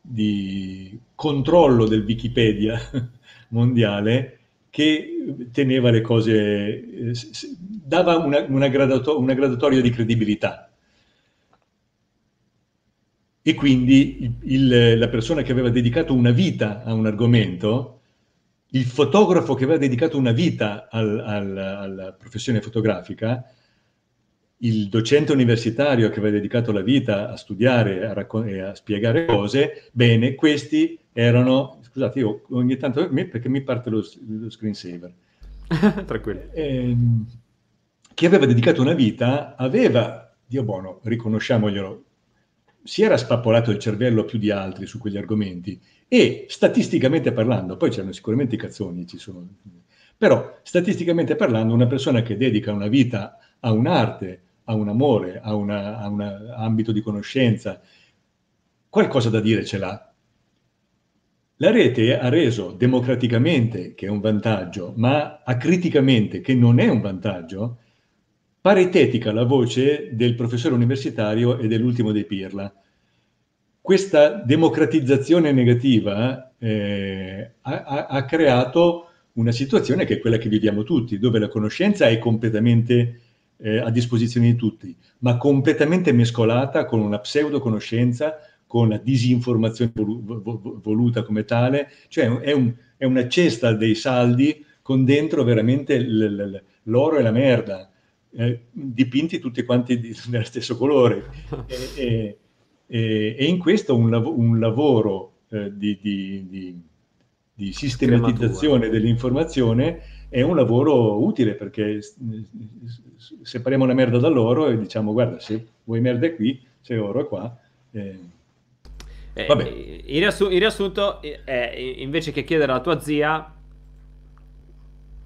di controllo del Wikipedia mondiale che teneva le cose, dava una, una, gradato, una gradatoria di credibilità. E quindi il, la persona che aveva dedicato una vita a un argomento, il fotografo che aveva dedicato una vita al, al, alla professione fotografica, il docente universitario che aveva dedicato la vita a studiare a raccon- e a spiegare cose, bene, questi erano, scusate, io ogni tanto, perché mi parte lo, lo screensaver. Tranquillo. Eh, chi aveva dedicato una vita aveva, Dio buono, riconosciamoglielo, si era spappolato il cervello più di altri su quegli argomenti e statisticamente parlando, poi c'erano sicuramente i cazzoni, ci sono, però statisticamente parlando una persona che dedica una vita a un'arte, a un amore, a, una, a un ambito di conoscenza, qualcosa da dire ce l'ha. La rete ha reso democraticamente, che è un vantaggio, ma acriticamente, che non è un vantaggio, paritetica la voce del professore universitario e dell'ultimo dei Pirla. Questa democratizzazione negativa eh, ha, ha, creato una situazione che è quella che viviamo tutti, dove la conoscenza è completamente eh, a disposizione di tutti, ma completamente mescolata con una pseudo conoscenza, con la disinformazione vol- voluta come tale, cioè è, un, è, una cesta dei saldi con dentro veramente l- l- l'oro e la merda, eh, dipinti tutti quanti di, dello stesso colore. E, e, e, in questo un, lav- un lavoro eh, di, di, di, di sistematizzazione dell'informazione è un lavoro utile perché separiamo la merda dall'oro e diciamo guarda se vuoi merda è qui, se oro è qua. Eh, eh, in, riassu- in, riassunto, eh, invece che chiedere alla tua zia,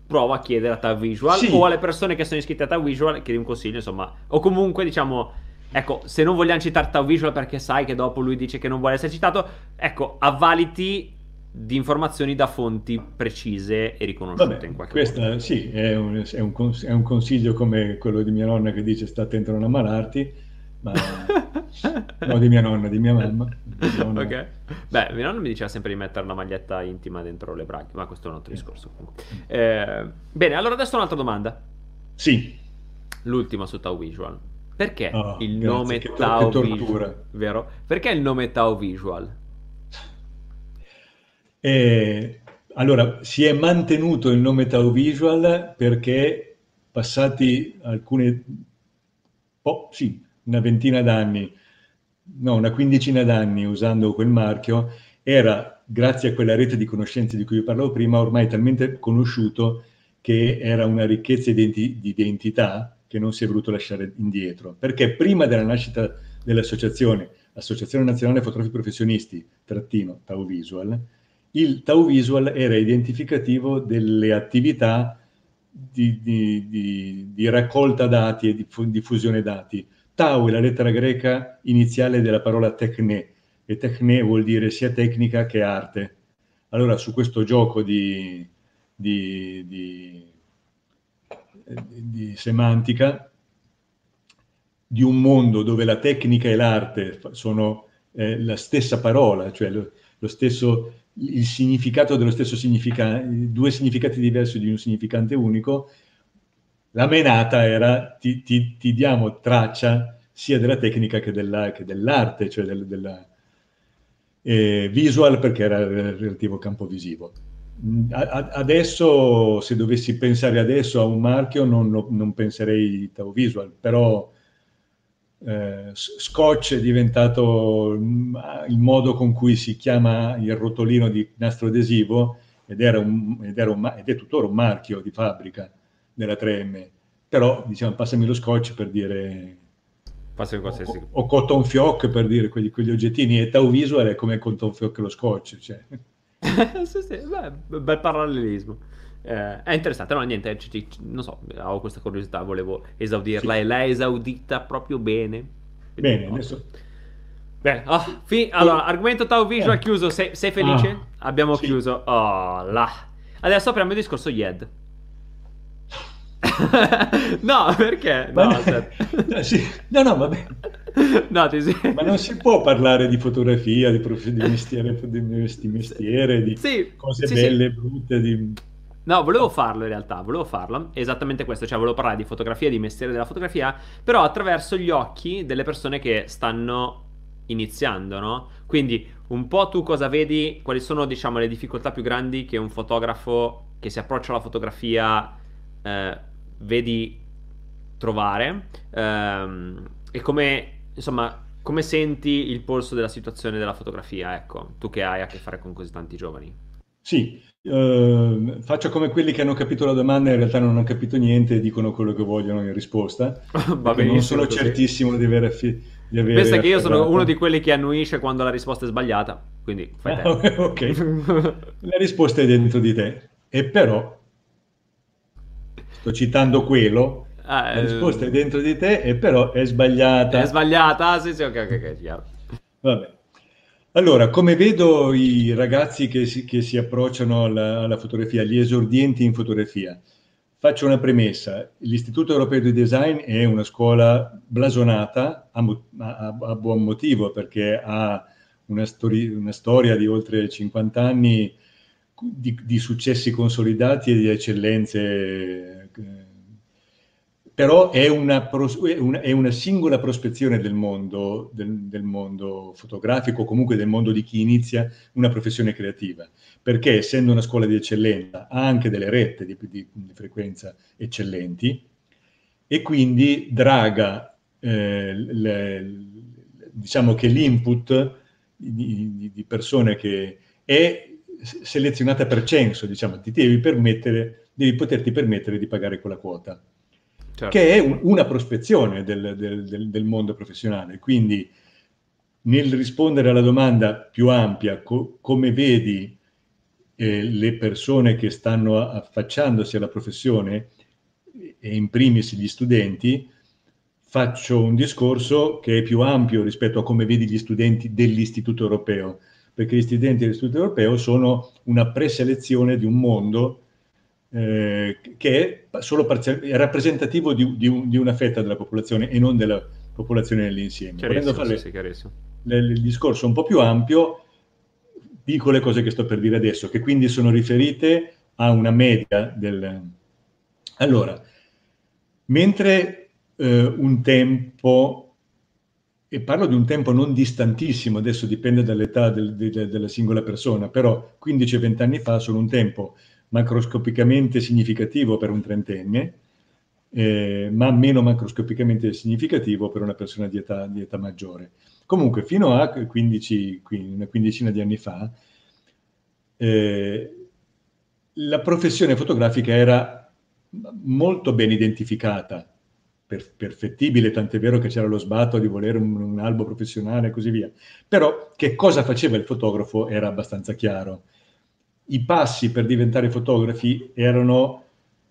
prova a chiedere a Tag Visual sì. o alle persone che sono iscritte a Tag Visual, chiedi un consiglio, insomma, o comunque diciamo, ecco, se non vogliamo citare Tag Visual perché sai che dopo lui dice che non vuole essere citato, ecco, avvaliti di informazioni da fonti precise e riconosciute Vabbè, in qualche questa, modo. Sì, è un, è, un, è un, consiglio come quello di mia nonna che dice sta attento a non ammalarti, ma no di mia nonna, di mia mamma. Di nonna. ok. Beh, mia nonna mi diceva sempre di mettere una maglietta intima dentro le braghe, ma questo è un altro discorso. Eh, bene, allora adesso un'altra domanda. Sì. L'ultima su Tau Visual. Perché oh, il grazie, nome Tau Visual? Vero? Perché il nome Tau Visual? E, allora, si è mantenuto il nome Tau Visual perché passati alcune, oh, sì, una ventina d'anni, no, una quindicina d'anni usando quel marchio, era, grazie a quella rete di conoscenze di cui vi parlavo prima, ormai talmente conosciuto che era una ricchezza di identità che non si è voluto lasciare indietro. Perché prima della nascita dell'associazione, Associazione Nazionale Fotografi Professionisti, trattino Tau Visual, il Tau Visual era identificativo delle attività di, di, di, di raccolta dati e di diffusione dati. Tau è la lettera greca iniziale della parola tecne, e tecne vuol dire sia tecnica che arte. Allora, su questo gioco di, di, di, di semantica, di un mondo dove la tecnica e l'arte sono eh, la stessa parola, cioè lo, lo stesso, il significato dello stesso significato, due significati diversi di un significante unico, la menata era ti, ti, ti diamo traccia sia della tecnica che, della, che dell'arte, cioè del, della, eh, visual perché era relativo al campo visivo. adesso, se dovessi pensare adesso a un marchio, non, non penserei Tau Visual, però eh, Scotch è diventato mm, il modo con cui si chiama il rotolino di nastro adesivo ed, era un, ed, era un, ed è tuttora un marchio di fabbrica della 3M. Però, diciamo, passami lo Scotch per dire o, o cotton fioc per dire quegli, quegli oggettini e Tau Visual è come cotton fioc lo scotch cioè. sì, sì, beh, bel parallelismo eh, è interessante, no niente, c- c- non so, ho questa curiosità, volevo esaudirla sì. e l'hai esaudita proprio bene. Bene, adesso... Bene, oh, fi- allora, argomento Tau Visual eh. chiuso, sei, sei felice? Ah, Abbiamo sì. chiuso, oh là. Adesso apriamo il discorso YED. no, perché? No, no, no, sì. no, no, vabbè. No, ti sì. Ma non si può parlare di fotografia, di, prof... di mestiere, di mestiere, di sì, cose sì, belle, brutte, di... No, volevo farlo in realtà, volevo farlo, esattamente questo, cioè volevo parlare di fotografia, di mestiere della fotografia, però attraverso gli occhi delle persone che stanno iniziando, no? Quindi un po' tu cosa vedi, quali sono diciamo le difficoltà più grandi che un fotografo che si approccia alla fotografia eh, vedi trovare ehm, e come insomma come senti il polso della situazione della fotografia, ecco, tu che hai a che fare con così tanti giovani. Sì, Uh, faccio come quelli che hanno capito la domanda e in realtà non hanno capito niente e dicono quello che vogliono in risposta. Va non sono così. certissimo di avere, fi- di avere Pensa che io sono uno di quelli che annuisce quando la risposta è sbagliata, quindi fai te. Ah, ok, la risposta è dentro di te. E però, sto citando quello, ah, la risposta è dentro di te e però è sbagliata. È sbagliata, sì sì, ok, ok, ok, chiaro. Vabbè. Allora, come vedo i ragazzi che si, che si approcciano alla, alla, fotografia, gli esordienti in fotografia, faccio una premessa. L'Istituto Europeo di Design è una scuola blasonata a, a, a buon motivo perché ha una, stori, una, storia di oltre 50 anni di, di successi consolidati e di eccellenze però è una, è una, singola prospezione del mondo, del, del mondo fotografico, comunque del mondo di chi inizia una professione creativa, perché essendo una scuola di eccellenza ha anche delle rette di, di, di frequenza eccellenti e quindi draga, eh, le, diciamo che l'input di, di, persone che è selezionata per censo, diciamo, ti devi, devi poterti permettere di pagare quella quota certo. che è un, una prospezione del, del, del, del, mondo professionale. Quindi nel rispondere alla domanda più ampia, co- come vedi eh, le persone che stanno affacciandosi alla professione, e in primis gli studenti, faccio un discorso che è più ampio rispetto a come vedi gli studenti dell'Istituto Europeo, perché gli studenti dell'Istituto Europeo sono una preselezione di un mondo eh, che è, solo parzial- è rappresentativo di, di, un, di, una fetta della popolazione e non della popolazione nell'insieme. Volendo fare sì, il discorso un po' più ampio, dico le cose che sto per dire adesso, che quindi sono riferite a una media del... Allora, mentre eh, un tempo e parlo di un tempo non distantissimo, adesso dipende dall'età del, de, della singola persona, però 15-20 anni fa sono un tempo macroscopicamente significativo per un trentenne, eh, ma meno macroscopicamente significativo per una persona di età, di età maggiore. Comunque, fino a 15, una quindicina di anni fa, eh, la professione fotografica era molto ben identificata, per, perfettibile, tant'è vero che c'era lo sbatto di volere un, un albo professionale e così via. Però che cosa faceva il fotografo era abbastanza chiaro i passi per diventare fotografi erano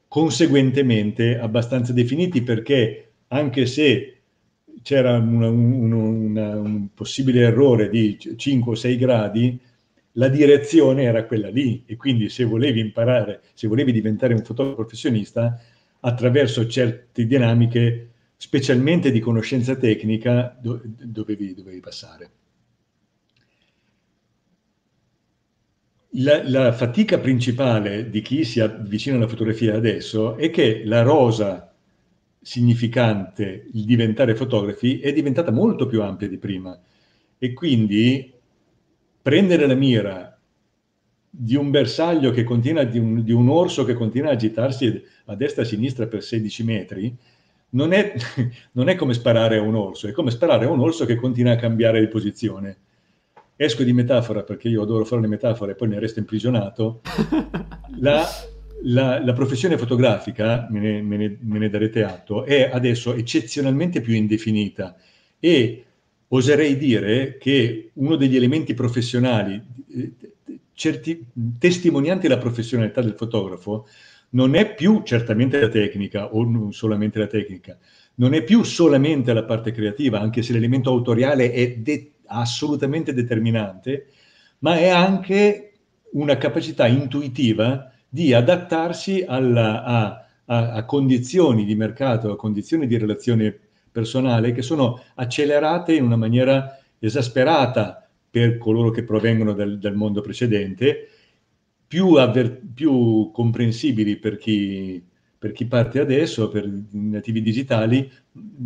conseguentemente abbastanza definiti perché anche se c'era una, una, una, un possibile errore di 5 o 6 gradi, la direzione era quella lì e quindi se volevi imparare, se volevi diventare un fotografo professionista, attraverso certe dinamiche, specialmente di conoscenza tecnica, do, dovevi, dovevi passare. La, la, fatica principale di chi si avvicina alla fotografia adesso è che la rosa significante, il diventare fotografi, è diventata molto più ampia di prima. E quindi prendere la mira di un bersaglio che continua, di un, di un orso che continua a agitarsi a destra e a sinistra per 16 metri, non è, non è come sparare a un orso, è come sparare a un orso che continua a cambiare di posizione esco di metafora perché io adoro fare le metafore e poi ne resto imprigionato, la, la, la, professione fotografica, me ne, me, ne, me ne, darete atto, è adesso eccezionalmente più indefinita e oserei dire che uno degli elementi professionali eh, certi, testimonianti la professionalità del fotografo non è più certamente la tecnica o non solamente la tecnica, non è più solamente la parte creativa, anche se l'elemento autoriale è de- assolutamente determinante, ma è anche una capacità intuitiva di adattarsi alla, a, a, a, condizioni di mercato, a condizioni di relazione personale che sono accelerate in una maniera esasperata per coloro che provengono dal, dal mondo precedente, più, avver, più comprensibili per chi, per chi parte adesso, per i nativi digitali,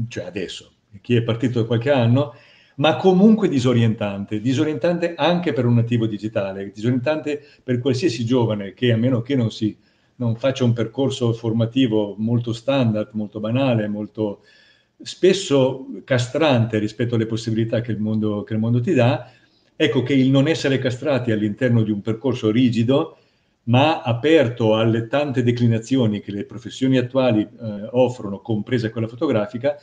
cioè adesso, chi è partito da qualche anno, ma comunque disorientante, disorientante anche per un nativo digitale, disorientante per qualsiasi giovane che a meno che non, si, non faccia un percorso formativo molto standard, molto banale, molto spesso castrante rispetto alle possibilità che il mondo, che il mondo ti dà, ecco che il non essere castrati all'interno di un percorso rigido, ma aperto alle tante declinazioni che le professioni attuali eh, offrono, compresa quella fotografica,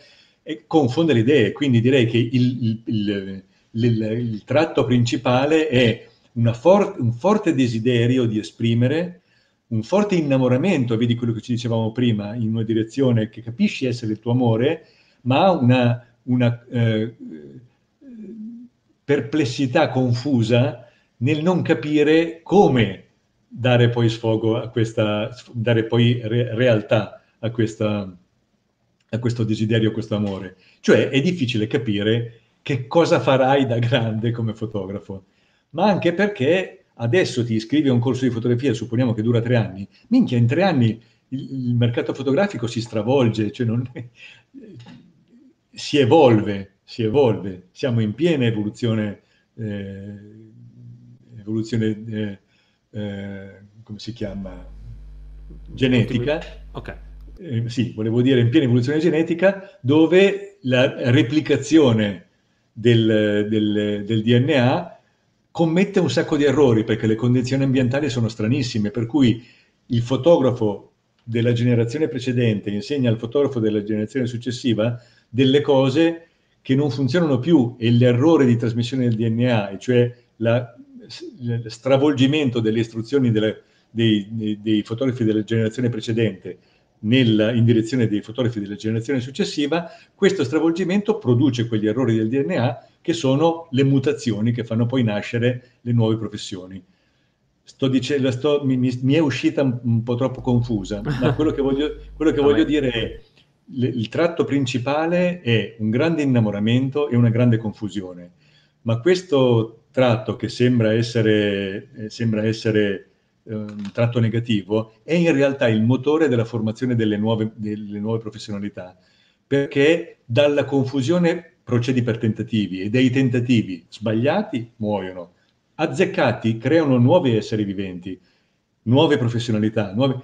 e confonde le idee. Quindi direi che il, il, il, il tratto principale è for- un forte desiderio di esprimere, un forte innamoramento, vedi quello che ci dicevamo prima, in una direzione che capisci essere il tuo amore, ma una, una eh, perplessità confusa nel non capire come dare poi sfogo a questa, dare poi re- realtà a questa, a questo desiderio, a questo amore. Cioè è difficile capire che cosa farai da grande come fotografo, ma anche perché adesso ti iscrivi a un corso di fotografia, supponiamo che dura tre anni, minchia, in tre anni il, il mercato fotografico si stravolge, cioè non, si evolve, si evolve, siamo in piena evoluzione, eh, evoluzione eh, eh, come si chiama, genetica. Ok eh, sì, volevo dire in piena evoluzione genetica, dove la replicazione del, del, del, DNA commette un sacco di errori perché le condizioni ambientali sono stranissime, per cui il fotografo della generazione precedente insegna al fotografo della generazione successiva delle cose che non funzionano più e l'errore di trasmissione del DNA, cioè la, il stravolgimento delle istruzioni delle, dei, dei, dei fotografi della generazione precedente nel, in direzione dei fotografi della generazione successiva, questo stravolgimento produce quegli errori del DNA che sono le mutazioni che fanno poi nascere le nuove professioni. Sto dicendo, sto, mi, mi, è uscita un, po' troppo confusa, ma quello che voglio, quello che voglio dire è le, il tratto principale è un grande innamoramento e una grande confusione, ma questo tratto che sembra essere, eh, sembra essere un tratto negativo, è in realtà il motore della formazione delle nuove, delle nuove professionalità, perché dalla confusione procedi per tentativi e dei tentativi sbagliati muoiono, azzeccati creano nuovi esseri viventi, nuove professionalità, nuove...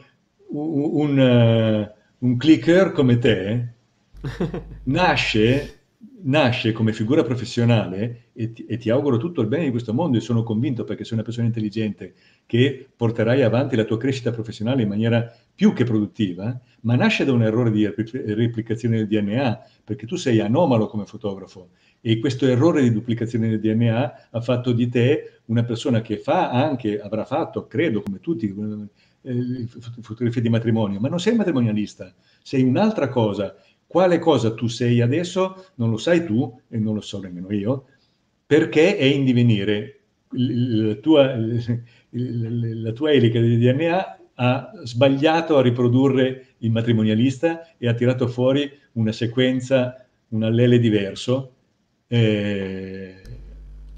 un, un, uh, un clicker come te nasce nasce come figura professionale e ti, e ti, auguro tutto il bene di questo mondo e sono convinto perché sei una persona intelligente che porterai avanti la tua crescita professionale in maniera più che produttiva, ma nasce da un errore di replicazione del DNA perché tu sei anomalo come fotografo. E questo errore di duplicazione del DNA ha fatto di te una persona che fa anche, avrà fatto, credo come tutti, eh, fotografie di matrimonio, ma non sei matrimonialista, sei un'altra cosa quale cosa tu sei adesso non lo sai tu e non lo so nemmeno io, perché è in divenire. la tua, la tua elica di DNA ha sbagliato a riprodurre il matrimonialista e ha tirato fuori una sequenza, un allele diverso. Eh,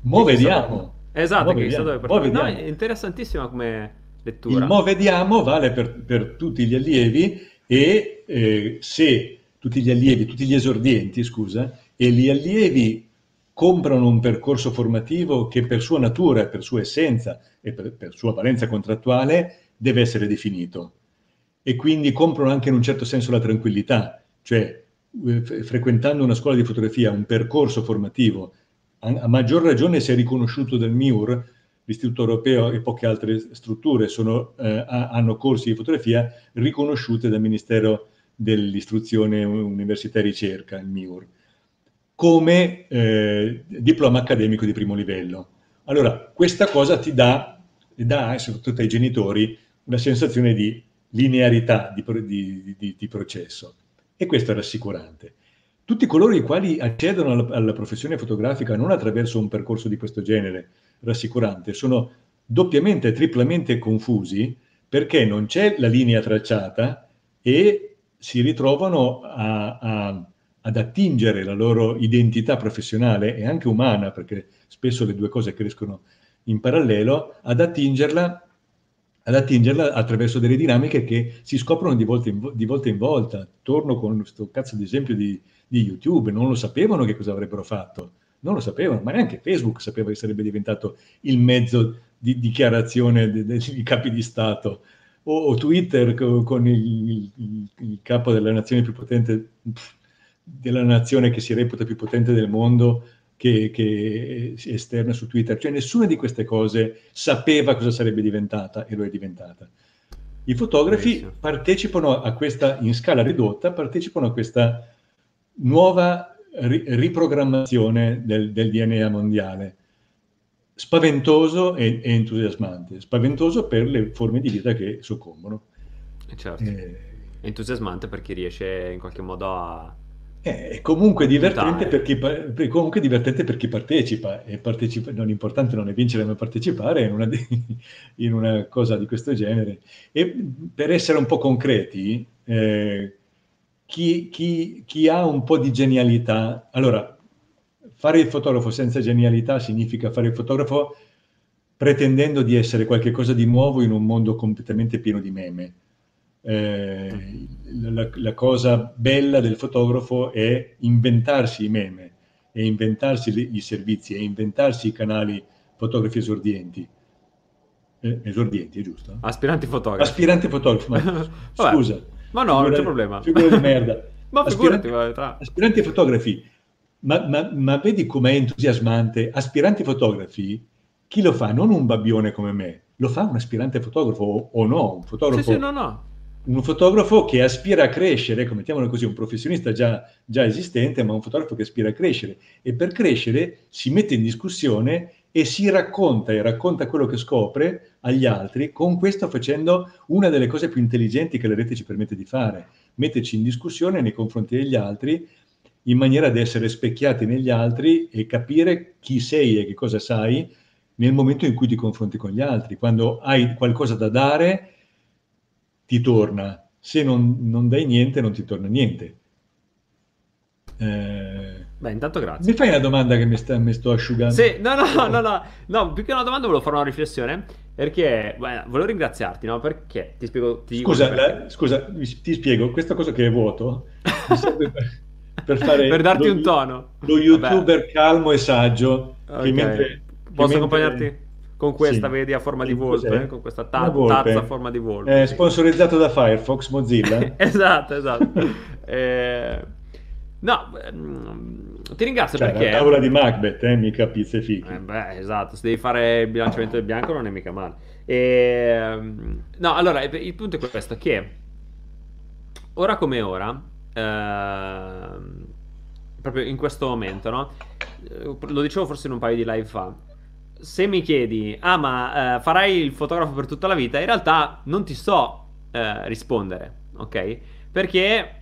mo vediamo. Esatto, mo vediamo. è stato no, interessantissima come lettura. Il mo vediamo vale per, per tutti gli allievi e eh, se tutti gli allievi, tutti gli esordienti, scusa, e gli allievi comprano un percorso formativo che per sua natura, per sua essenza e per, per sua valenza contrattuale deve essere definito. E quindi comprano anche in un certo senso la tranquillità, cioè eh, frequentando una scuola di fotografia, un percorso formativo, a, maggior ragione se riconosciuto dal MIUR, l'Istituto Europeo e poche altre strutture sono, eh, hanno corsi di fotografia riconosciute dal Ministero dell'Istruzione, Università e Ricerca, il MIUR come eh, diploma accademico di primo livello. Allora, questa cosa ti dà, dà, soprattutto ai genitori, una sensazione di linearità di, di, di, di processo e questo è rassicurante. Tutti coloro i quali accedono alla, alla professione fotografica non attraverso un percorso di questo genere rassicurante sono doppiamente e triplamente confusi perché non c'è la linea tracciata e si ritrovano a, a ad attingere la loro identità professionale e anche umana, perché spesso le due cose crescono in parallelo, ad attingerla, ad attingerla attraverso delle dinamiche che si scoprono di volta in, di volta, in volta. Torno con questo cazzo di esempio di, di YouTube, non lo sapevano che cosa avrebbero fatto, non lo sapevano, ma neanche Facebook sapeva che sarebbe diventato il mezzo di dichiarazione dei, dei capi di Stato o, o Twitter con, con il, il, il, capo della nazione più potente della nazione che si reputa più potente del mondo che, che si esterna su Twitter. Cioè nessuna di queste cose sapeva cosa sarebbe diventata e lo è diventata. I fotografi Benissimo. partecipano a questa, in scala ridotta, partecipano a questa nuova ri- riprogrammazione del, del, DNA mondiale. Spaventoso e, e, entusiasmante. Spaventoso per le forme di vita che soccombono. Certo. Eh, entusiasmante per chi riesce in qualche modo a eh, è comunque divertente, per chi, comunque divertente per chi partecipa, e partecipa, non, l'importante non è vincere ma partecipare in una, in una, cosa di questo genere. E per essere un po' concreti, eh, chi, chi, chi, ha un po' di genialità, allora, fare il fotografo senza genialità significa fare il fotografo pretendendo di essere qualcosa di nuovo in un mondo completamente pieno di meme eh, la, la, cosa bella del fotografo è inventarsi i meme, e inventarsi le, i servizi, e inventarsi i canali fotografi esordienti. Eh, esordienti, è giusto? Aspiranti fotografi. Aspiranti fotografi, ma scusa. Ma no, figura, non c'è problema. Figura di merda. ma aspiranti, tra... aspiranti fotografi. Ma, ma, ma vedi com'è entusiasmante? Aspiranti fotografi, chi lo fa? Non un babbione come me, lo fa un aspirante fotografo o, no? Un fotografo sì, sì, no, no un fotografo che aspira a crescere, ecco, mettiamolo così, un professionista già, già, esistente, ma un fotografo che aspira a crescere. E per crescere si mette in discussione e si racconta e racconta quello che scopre agli altri, con questo facendo una delle cose più intelligenti che la rete ci permette di fare, metterci in discussione nei confronti degli altri in maniera da essere specchiati negli altri e capire chi sei e che cosa sai nel momento in cui ti confronti con gli altri. Quando hai qualcosa da dare, ti torna. Se non, non dai niente, non ti torna niente. Eh... Beh, intanto grazie. Mi fai una domanda che mi, sta, mi sto asciugando? Sì, no, no, no, no, no, più che una domanda volevo fare una riflessione, perché, beh, volevo ringraziarti, no? Perché, ti spiego... Ti scusa, la, scusa, ti spiego, questa cosa che è vuoto, mi serve per, per fare... per darti lo, un tono. Lo youtuber Vabbè. calmo e saggio, okay. mentre... Posso che accompagnarti? Mentre con questa, sì. vedi, a forma di volpe, eh? con questa ta- tazza a forma di volpe. Eh, sponsorizzato da Firefox, Mozilla. esatto, esatto. eh, no, mm, ti ringrazio cioè, perché... La tavola di Macbeth, eh, mica pizze fichi. Eh, beh, esatto, se devi fare il bilanciamento del bianco non è mica male. E, no, allora, il punto è questo, che ora come ora, eh, proprio in questo momento, no? Eh, lo dicevo forse in un paio di live fa, se mi chiedi, ah ma eh, farai il fotografo per tutta la vita, in realtà non ti so eh, rispondere, ok? Perché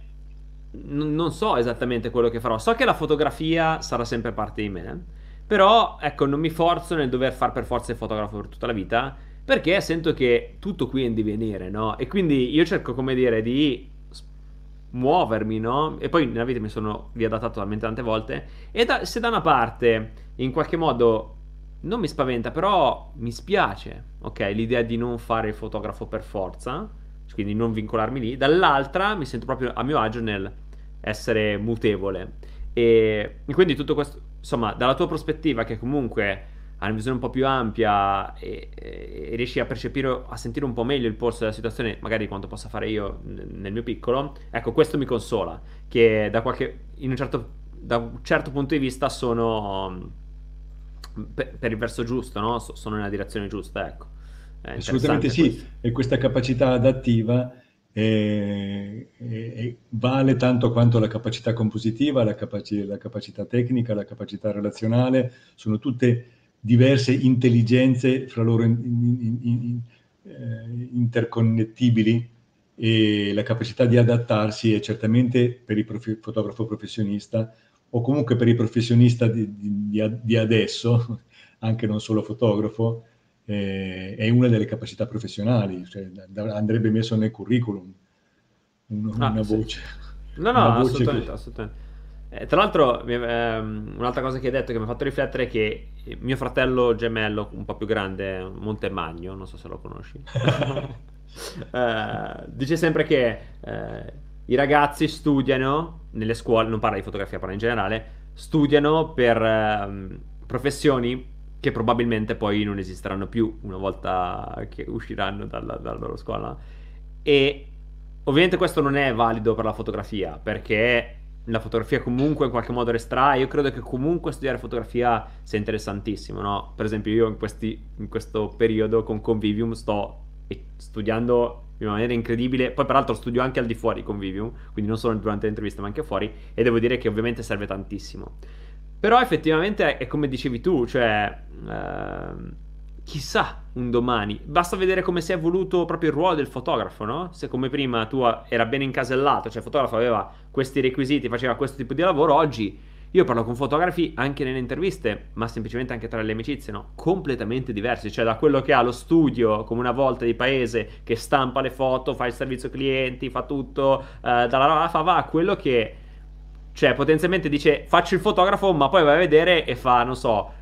n- non so esattamente quello che farò. So che la fotografia sarà sempre parte di me, Però, ecco, non mi forzo nel dover fare per forza il fotografo per tutta la vita, perché sento che tutto qui è in divenire, no? E quindi io cerco, come dire, di muovermi, no? E poi nella vita mi sono riadattato talmente tante volte. E da, se da una parte, in qualche modo, non mi spaventa, però mi spiace, ok? L'idea di non fare il fotografo per forza, quindi non vincolarmi lì. Dall'altra mi sento proprio a mio agio nel essere mutevole. E quindi tutto questo, insomma, dalla tua prospettiva, che comunque hai una visione un po' più ampia e, e, e, riesci a percepire, a sentire un po' meglio il polso della situazione, magari quanto possa fare io nel mio piccolo, ecco, questo mi consola, che da, qualche, un certo, da un certo punto di vista sono per, per il verso giusto, no? sono nella direzione giusta, ecco. Assolutamente sì, questo. e questa capacità adattiva è, è, vale tanto quanto la capacità compositiva, la, capaci- la, capacità tecnica, la capacità relazionale, sono tutte diverse intelligenze fra loro in, in, in, eh, interconnettibili e la capacità di adattarsi è certamente per il prof- fotografo professionista o comunque per il professionista di, di, di adesso, anche non solo fotografo, eh, è una delle capacità professionali, cioè, andrebbe messo nel curriculum un, ah, una sì. voce. No, no, assolutamente, che... assolutamente. Eh, tra l'altro, ehm, un'altra cosa che hai detto che mi ha fatto riflettere è che mio fratello gemello, un po' più grande, Montemagno, non so se lo conosci, eh, dice sempre che eh, i ragazzi studiano nelle scuole, non parla di fotografia, parla in generale, studiano per ehm, professioni che probabilmente poi non esisteranno più una volta che usciranno dalla, dalla loro scuola. E ovviamente questo non è valido per la fotografia, perché la fotografia comunque in qualche modo resterà. Io credo che comunque studiare fotografia sia interessantissimo, no? Per esempio, io in, questi, in questo periodo con Convivium sto studiando in maniera incredibile. Poi, peraltro, studio anche al di fuori Convivium, quindi non solo durante le interviste, ma anche fuori. E devo dire che ovviamente serve tantissimo. Però effettivamente è come dicevi tu, cioè... Ehm, chissà un domani. Basta vedere come si è evoluto proprio il ruolo del fotografo, no? Se come prima tu era ben incasellato, cioè il fotografo aveva questi requisiti, faceva questo tipo di lavoro, oggi io parlo con fotografi anche nelle interviste, ma semplicemente anche tra le amicizie, no? Completamente diversi, cioè da quello che ha lo studio come una volta di paese che stampa le foto, fa il servizio clienti, fa tutto, eh, dalla Rafa va a quello che cioè, potenzialmente dice faccio il fotografo, ma poi vai a vedere e fa, non so,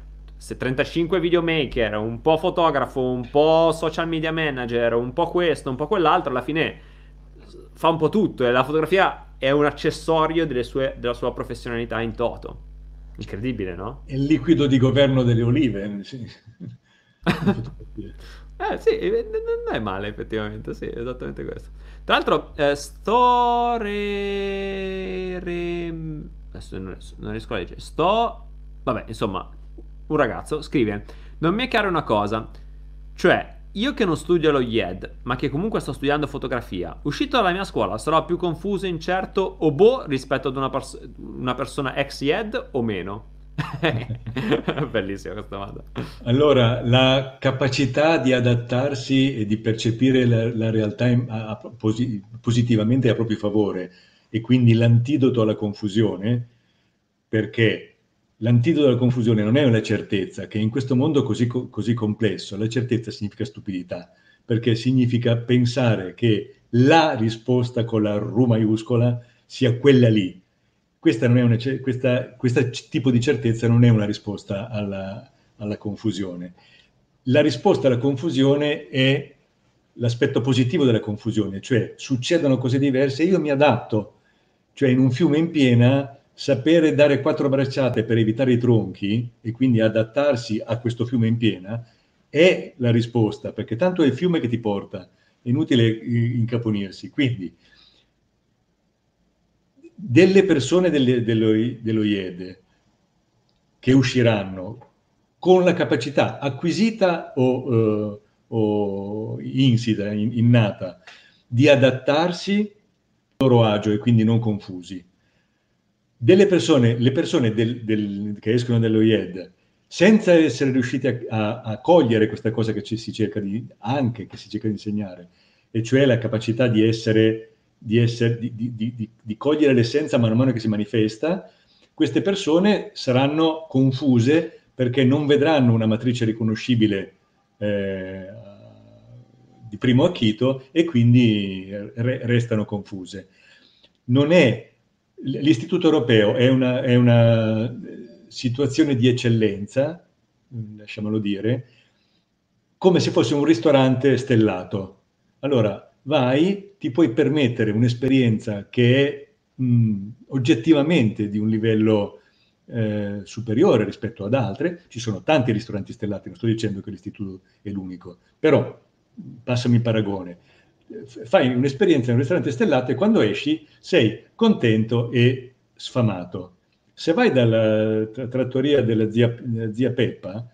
se 35 videomaker, un po' fotografo, un po' social media manager, un po' questo, un po' quell'altro, alla fine fa un po' tutto e la fotografia è un accessorio sue, della sua professionalità in toto. Incredibile, no? Il liquido di governo delle olive, sì. eh sì, non è male effettivamente, sì, esattamente questo. Tra l'altro, eh, sto re. Adesso non riesco a leggere. Sto... Vabbè, insomma, un ragazzo scrive: Non mi è chiara una cosa, cioè. Io che non studio lo IED, ma che comunque sto studiando fotografia, uscito dalla mia scuola sarò più confuso, incerto o boh rispetto ad una, pers- una persona ex IED o meno? Bellissima questa domanda. Allora, la capacità di adattarsi e di percepire la, la realtà in, a, a, posi, positivamente a proprio favore e quindi l'antidoto alla confusione, perché l'antidoto alla confusione non è una certezza, che in questo mondo così, così complesso la certezza significa stupidità, perché significa pensare che la risposta con la R maiuscola sia quella lì, questa, questa, questo tipo di certezza non è una risposta alla, alla confusione. La risposta alla confusione è l'aspetto positivo della confusione, cioè succedono cose diverse, io mi adatto, cioè in un fiume in piena sapere dare quattro bracciate per evitare i tronchi e quindi adattarsi a questo fiume in piena è la risposta, perché tanto è il fiume che ti porta, è inutile incaponirsi. Quindi delle persone delle, dello, dello IED che usciranno con la capacità acquisita o, uh, o insita, in, innata, di adattarsi a loro agio e quindi non confusi. Delle persone, le persone del, del, che escono dallo IED, senza essere riusciti a, a, a cogliere questa cosa che ci si cerca di, anche che si cerca di insegnare, e cioè la capacità di essere di, essere, di, di, di, cogliere l'essenza man mano che si manifesta, queste persone saranno confuse perché non vedranno una matrice riconoscibile eh, di primo acchito e quindi re- restano confuse. Non è, l'istituto europeo è una, è una situazione di eccellenza, lasciamolo dire, come se fosse un ristorante stellato. Allora, vai, ti puoi permettere un'esperienza che è mh, oggettivamente di un livello eh, superiore rispetto ad altre. Ci sono tanti ristoranti stellati, non sto dicendo che l'istituto è l'unico, però passami il paragone. Fai un'esperienza in un ristorante stellato e quando esci sei contento e sfamato. Se vai dalla trattoria della zia, zia Peppa,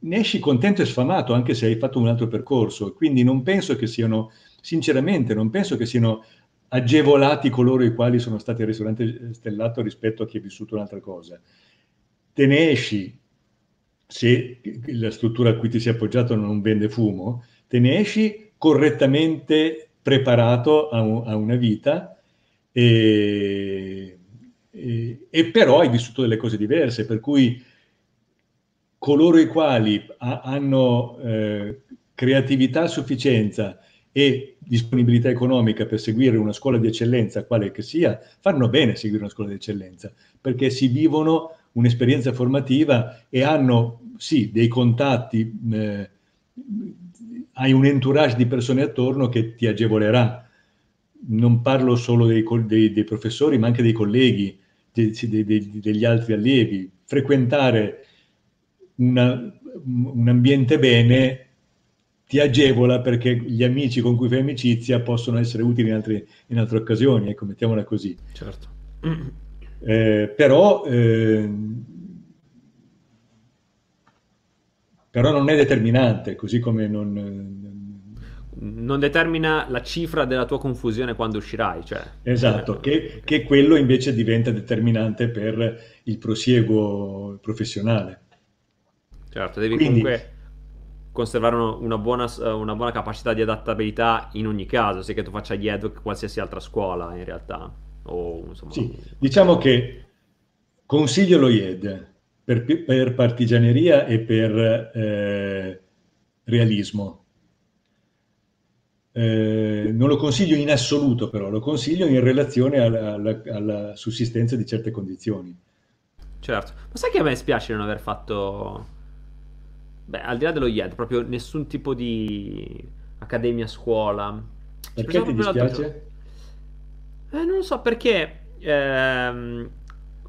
ne esci contento e sfamato anche se hai fatto un altro percorso. Quindi non penso che siano, sinceramente, non penso che siano agevolati coloro i quali sono stati al ristorante stellato rispetto a chi ha vissuto un'altra cosa. Te ne esci, se la struttura a cui ti sei appoggiato non vende fumo, te ne esci correttamente preparato a, un, a una vita e, e, e, però hai vissuto delle cose diverse, per cui coloro i quali ha, hanno eh, creatività a sufficienza e disponibilità economica per seguire una scuola di eccellenza, quale che sia, fanno bene seguire una scuola di eccellenza, perché si vivono un'esperienza formativa e hanno, sì, dei contatti, eh, hai un entourage di persone attorno che ti agevolerà. Non parlo solo dei, dei, dei professori, ma anche dei colleghi, dei, degli altri allievi. Frequentare una, un ambiente bene ti agevola perché gli amici con cui fai amicizia possono essere utili in altre, in altre occasioni, ecco, mettiamola così. Certo. Eh, però, eh, però non è determinante, così come non... Non determina la cifra della tua confusione quando uscirai, cioè. Esatto, che, che quello invece diventa determinante per il prosieguo professionale. Certo, devi Quindi, comunque conservare una buona, una buona, capacità di adattabilità in ogni caso, sia che tu faccia gli EDUC qualsiasi altra scuola in realtà. O, insomma... Sì, diciamo che consiglio lo IED per, per partigianeria e per eh, realismo. Eh, non lo consiglio in assoluto però, lo consiglio in relazione alla, alla, alla sussistenza di certe condizioni. Certo, ma sai che a me spiace non aver fatto Beh, al di là dello IED, proprio nessun tipo di accademia scuola. Perché ti dispiace? Eh, non lo so, perché ehm,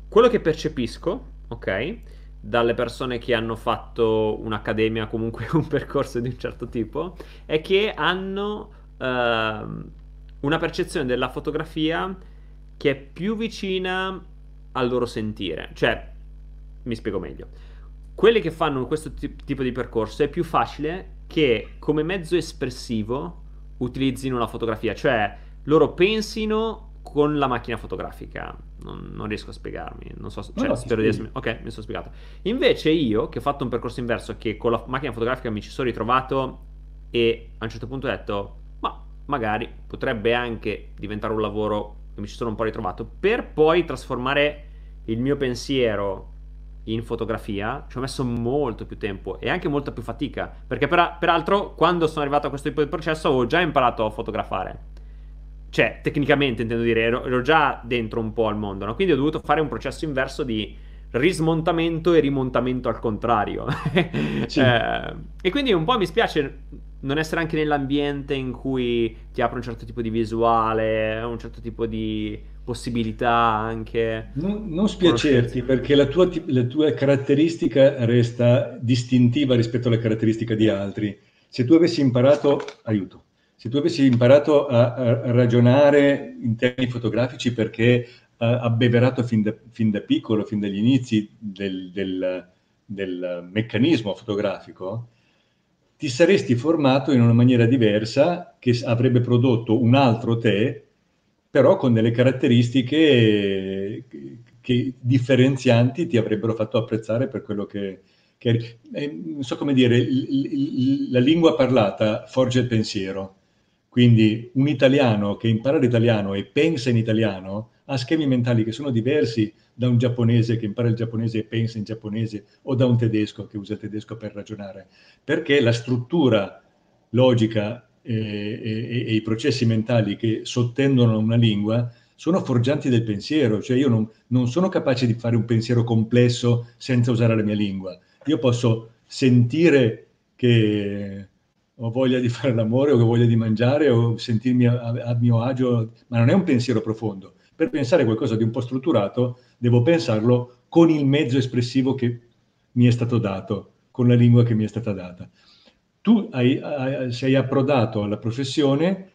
quello che percepisco, ok, dalle persone che hanno fatto un'accademia, comunque un percorso di un certo tipo, è che hanno ehm, una percezione della fotografia che è più vicina al loro sentire. Cioè, mi spiego meglio. Quelli che fanno questo t- tipo di percorso è più facile che come mezzo espressivo utilizzino la fotografia, cioè loro pensino con la macchina fotografica. Non, non riesco a spiegarmi, non so, cioè, no, spero di essermi... Ok, mi sono spiegato. Invece io, che ho fatto un percorso inverso, che con la macchina fotografica mi ci sono ritrovato e a un certo punto ho detto, ma magari potrebbe anche diventare un lavoro che mi ci sono un po' ritrovato, per poi trasformare il mio pensiero in fotografia ci ho messo molto più tempo e anche molta più fatica perché per, peraltro quando sono arrivato a questo tipo di processo avevo già imparato a fotografare cioè tecnicamente intendo dire ero, ero già dentro un po' al mondo no? quindi ho dovuto fare un processo inverso di rismontamento e rimontamento al contrario sì. eh, e quindi un po' mi spiace non essere anche nell'ambiente in cui ti apre un certo tipo di visuale un certo tipo di possibilità anche. Non, non spiacerti perché la tua, la tua, caratteristica resta distintiva rispetto alle caratteristiche di altri. Se tu avessi imparato, aiuto, se tu avessi imparato a, a ragionare in termini fotografici perché ha abbeverato fin da, fin da, piccolo, fin dagli inizi del, del, del meccanismo fotografico, ti saresti formato in una maniera diversa che avrebbe prodotto un altro te però con delle caratteristiche che, differenzianti ti avrebbero fatto apprezzare per quello che... che eh, non so come dire, il, il, la lingua parlata forge il pensiero. Quindi un italiano che impara l'italiano e pensa in italiano ha schemi mentali che sono diversi da un giapponese che impara il giapponese e pensa in giapponese o da un tedesco che usa il tedesco per ragionare, perché la struttura logica e, e, e i processi mentali che sottendono una lingua sono forgianti del pensiero, cioè io non, non sono capace di fare un pensiero complesso senza usare la mia lingua. Io posso sentire che ho voglia di fare l'amore o ho voglia di mangiare o sentirmi a, a, mio agio, ma non è un pensiero profondo. Per pensare qualcosa di un po' strutturato, devo pensarlo con il mezzo espressivo che mi è stato dato, con la lingua che mi è stata data. Tu hai, hai, sei approdato alla professione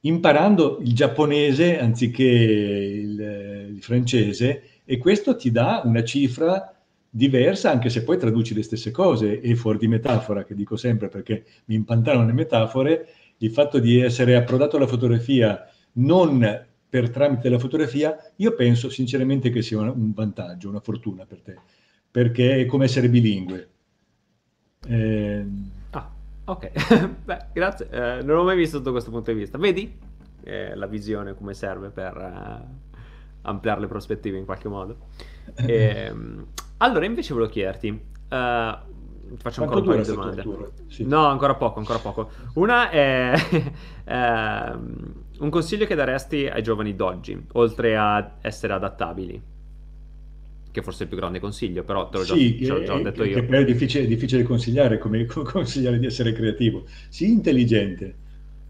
imparando il giapponese anziché il, il francese e questo ti dà una cifra diversa, anche se poi traduci le stesse cose e fuori di metafora, che dico sempre perché mi impantano le metafore, il fatto di essere approdato alla fotografia non per tramite della fotografia, io penso sinceramente che sia un vantaggio, una fortuna per te, perché è come essere bilingue. Eh... Ah, ok, beh, grazie, eh, non l'ho mai visto sotto questo punto di vista. Vedi eh, la visione come serve per eh, ampliare le prospettive in qualche modo. E, ehm, allora, invece volevo chiederti, uh, faccio ancora un paio di domande. Sì. No, ancora poco, ancora poco. Una è uh, un consiglio che daresti ai giovani d'oggi, oltre a essere adattabili? Che forse è il più grande consiglio, però te l'ho già, sì, già, già detto io. Che è difficile, difficile consigliare, come consigliare di essere creativo. Sii intelligente,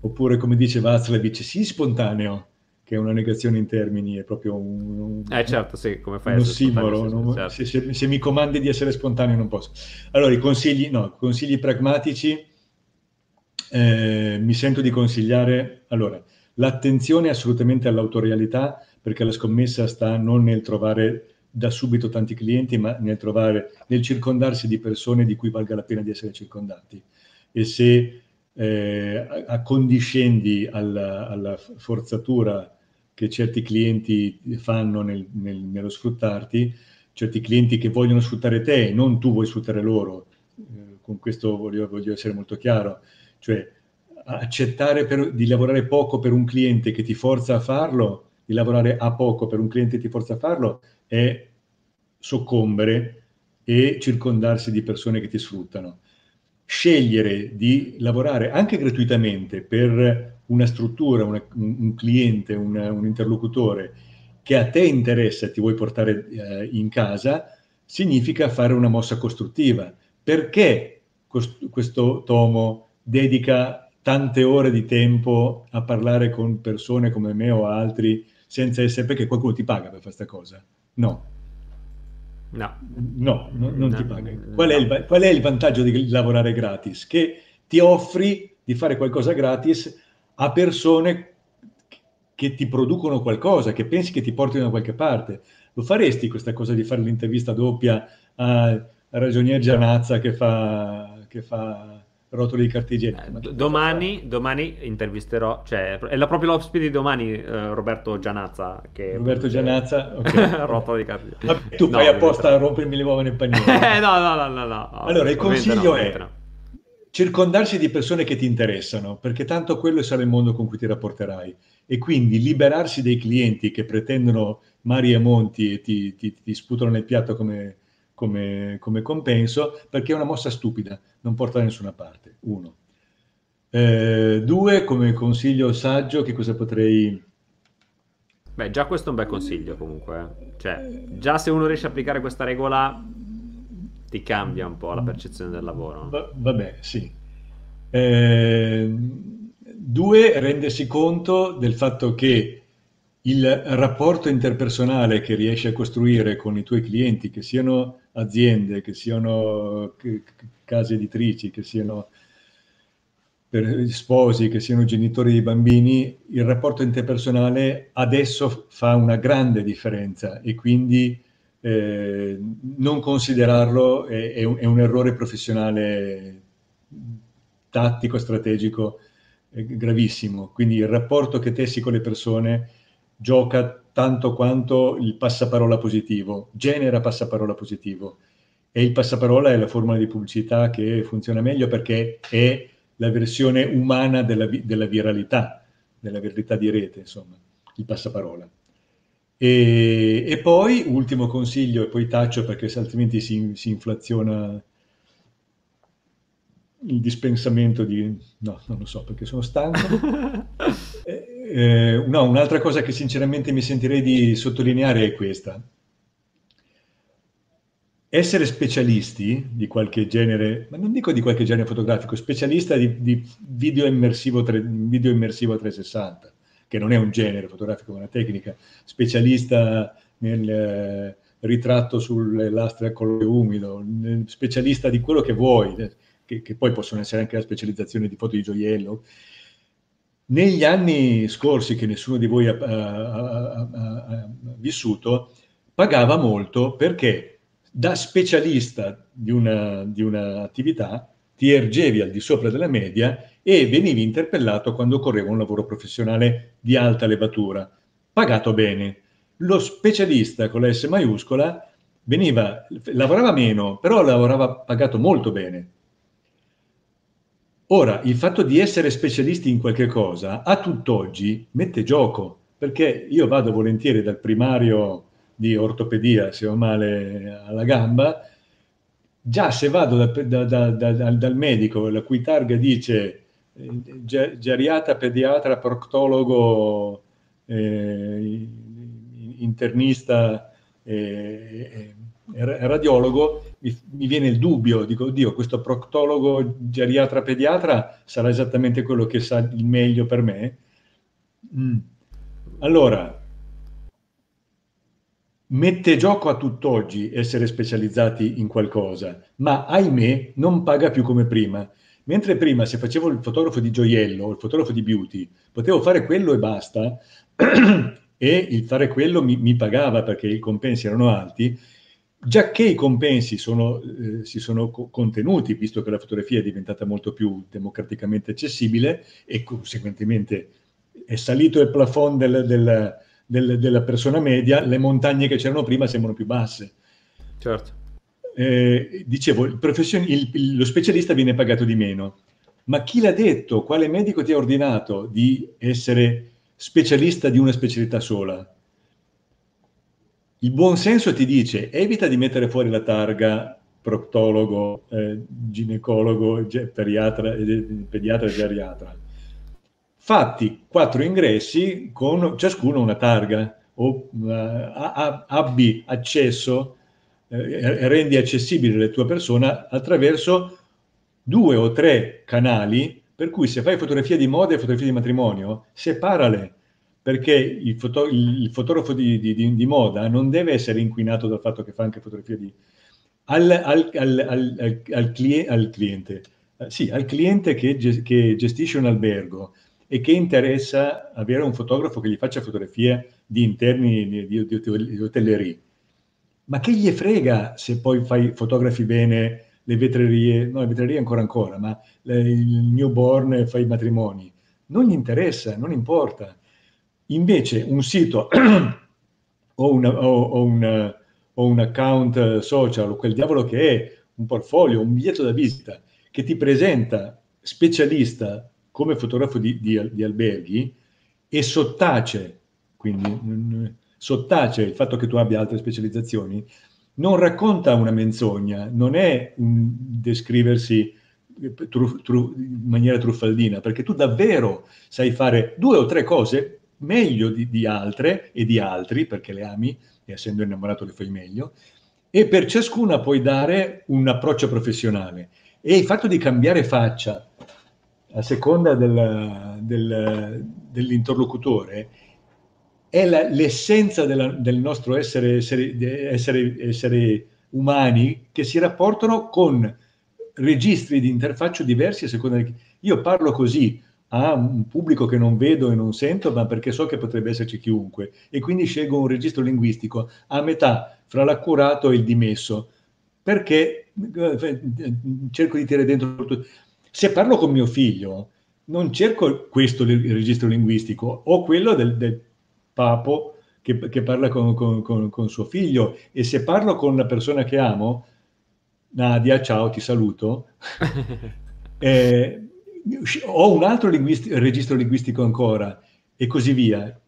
oppure come dice Václavic, sii spontaneo che è una negazione in termini, è proprio un, un eh certo, sì, come fai uno simbolo. Non, certo. se, se, se, mi comandi di essere spontaneo non posso. Allora, i consigli, no, consigli pragmatici, eh, mi sento di consigliare, allora, l'attenzione assolutamente all'autorialità, perché la scommessa sta non nel trovare da subito tanti clienti, ma nel trovare, nel circondarsi di persone di cui valga la pena di essere circondati. E se eh, accondiscendi alla, alla forzatura che certi clienti fanno nel, nel, nello sfruttarti, certi clienti che vogliono sfruttare te e non tu vuoi sfruttare loro. Eh, con questo voglio, voglio, essere molto chiaro. Cioè, accettare per, di lavorare poco per un cliente che ti forza a farlo, di lavorare a poco per un cliente che ti forza a farlo, è soccombere e circondarsi di persone che ti sfruttano. Scegliere di lavorare anche gratuitamente per una struttura, una, un, cliente, una, un interlocutore che a te interessa e ti vuoi portare eh, in casa, significa fare una mossa costruttiva. Perché cost- questo tomo dedica tante ore di tempo a parlare con persone come me o altri senza essere perché qualcuno ti paga per fare questa cosa? No. No, no, no non no, ti paga. Qual, è il, qual è il vantaggio di lavorare gratis? Che ti offri di fare qualcosa gratis a persone che ti producono qualcosa, che pensi che ti portino da qualche parte. Lo faresti questa cosa di fare l'intervista doppia a Ragionier Gianazza che fa, che fa rotoli di cartigiani? Eh, domani, domani, intervisterò, cioè è la proprio l'ospite di domani eh, Roberto Gianazza. Che Roberto Gianazza, ok. rotolo di cartigiani. tu no, fai apposta a rompermi le uova nel paniere. no, no, no, no, no. Allora, il consiglio no, è circondarsi di persone che ti interessano, perché tanto quello sarà il mondo con cui ti rapporterai. E quindi liberarsi dei clienti che pretendono mari e monti e ti, ti, ti sputano nel piatto come, come, come, compenso, perché è una mossa stupida, non porta da nessuna parte. Uno. Eh, due, come consiglio saggio, che cosa potrei... Beh, già questo è un bel consiglio comunque. Eh. Cioè, già se uno riesce a applicare questa regola ti cambia un po' la percezione del lavoro. Va, vabbè, sì. Eh, due, rendersi conto del fatto che il rapporto interpersonale che riesci a costruire con i tuoi clienti, che siano aziende, che siano case editrici, che siano sposi, che siano genitori di bambini, il rapporto interpersonale adesso fa una grande differenza e quindi eh, non considerarlo è, è, un, è, un, errore professionale tattico, strategico gravissimo. Quindi il rapporto che tessi con le persone gioca tanto quanto il passaparola positivo, genera passaparola positivo. E il passaparola è la formula di pubblicità che funziona meglio perché è la versione umana della, della viralità, della verità di rete, insomma, il passaparola. E, e, poi, ultimo consiglio, e poi taccio perché altrimenti si, si inflaziona il dispensamento di... no, non lo so perché sono stanco. eh, eh, no, un'altra cosa che sinceramente mi sentirei di sottolineare è questa. Essere specialisti di qualche genere, ma non dico di qualche genere fotografico, specialista di, di video, immersivo, video immersivo 360 che non è un genere fotografico, ma una tecnica, specialista nel eh, ritratto sulle lastre a colore umido, specialista di quello che vuoi, eh, che, che, poi possono essere anche la specializzazione di foto di gioiello. Negli anni scorsi, che nessuno di voi ha, ha, ha, ha vissuto, pagava molto perché da specialista di, una, di un'attività ti ergevi al di sopra della media e venivi interpellato quando occorreva un lavoro professionale di alta levatura, pagato bene. Lo specialista con la S maiuscola veniva, lavorava meno, però lavorava pagato molto bene. Ora, il fatto di essere specialisti in qualche cosa a tutt'oggi mette gioco, perché io vado volentieri dal primario di ortopedia se ho male alla gamba, già se vado da, da, da, dal medico la cui targa dice geriatra, pediatra, proctologo, eh, internista e, radiologo, mi, mi, viene il dubbio, dico, oddio, questo proctologo, geriatra, pediatra sarà esattamente quello che sa il meglio per me? Mm. Allora, mette gioco a tutt'oggi essere specializzati in qualcosa, ma ahimè non paga più come prima. Mentre prima se facevo il fotografo di gioiello o il fotografo di beauty, potevo fare quello e basta, e il fare quello mi, mi, pagava perché i compensi erano alti, già che i compensi sono, eh, si sono co- contenuti, visto che la fotografia è diventata molto più democraticamente accessibile e conseguentemente è salito il plafond del, del, del, della persona media, le montagne che c'erano prima sembrano più basse. Certo eh, dicevo, il il, lo specialista viene pagato di meno, ma chi l'ha detto, quale medico ti ha ordinato di essere specialista di una specialità sola? Il buon senso ti dice evita di mettere fuori la targa proctologo, eh, ginecologo, ge- pediatra, eh, pediatra e geriatra. Fatti quattro ingressi con ciascuno una targa o uh, abbi accesso eh, rendi accessibile la tua persona attraverso due o tre canali per cui se fai fotografia di moda e fotografia di matrimonio, separale, perché il, foto, il fotografo di, di, di, di, moda non deve essere inquinato dal fatto che fa anche fotografia di... Al, al, al, al cliente, cliente. Eh, sì, al cliente che, che, gestisce un albergo e che interessa avere un fotografo che gli faccia fotografie di interni di, di, di hotellerie ma che gli frega se poi fai, fotografi bene le vetrerie, no le vetrerie ancora ancora, ma le, il newborn fai i matrimoni, non gli interessa, non importa. Invece un sito o, una, o, o, una, o, un account social o quel diavolo che è, un portfolio, un biglietto da visita che ti presenta specialista come fotografo di, di, di alberghi e sottace, quindi sottace il fatto che tu abbia altre specializzazioni, non racconta una menzogna, non è un descriversi tru, tru, in maniera truffaldina, perché tu davvero sai fare due o tre cose meglio di, di altre e di altri, perché le ami e essendo innamorato le fai meglio, e per ciascuna puoi dare un approccio professionale. E il fatto di cambiare faccia a seconda del, del, dell'interlocutore è la, l'essenza della, del nostro essere, essere, essere, essere, umani che si rapportano con registri di interfaccio diversi a seconda di... Io parlo così a un pubblico che non vedo e non sento, ma perché so che potrebbe esserci chiunque, e quindi scelgo un registro linguistico a metà fra l'accurato e il dimesso, perché eh, cerco di tirare dentro tutto. Se parlo con mio figlio, non cerco questo il registro linguistico, o quello del, del papo che, che parla con, con, con, con, suo figlio e se parlo con la persona che amo, Nadia, ciao, ti saluto, eh, ho un altro linguisti- registro linguistico ancora e così via.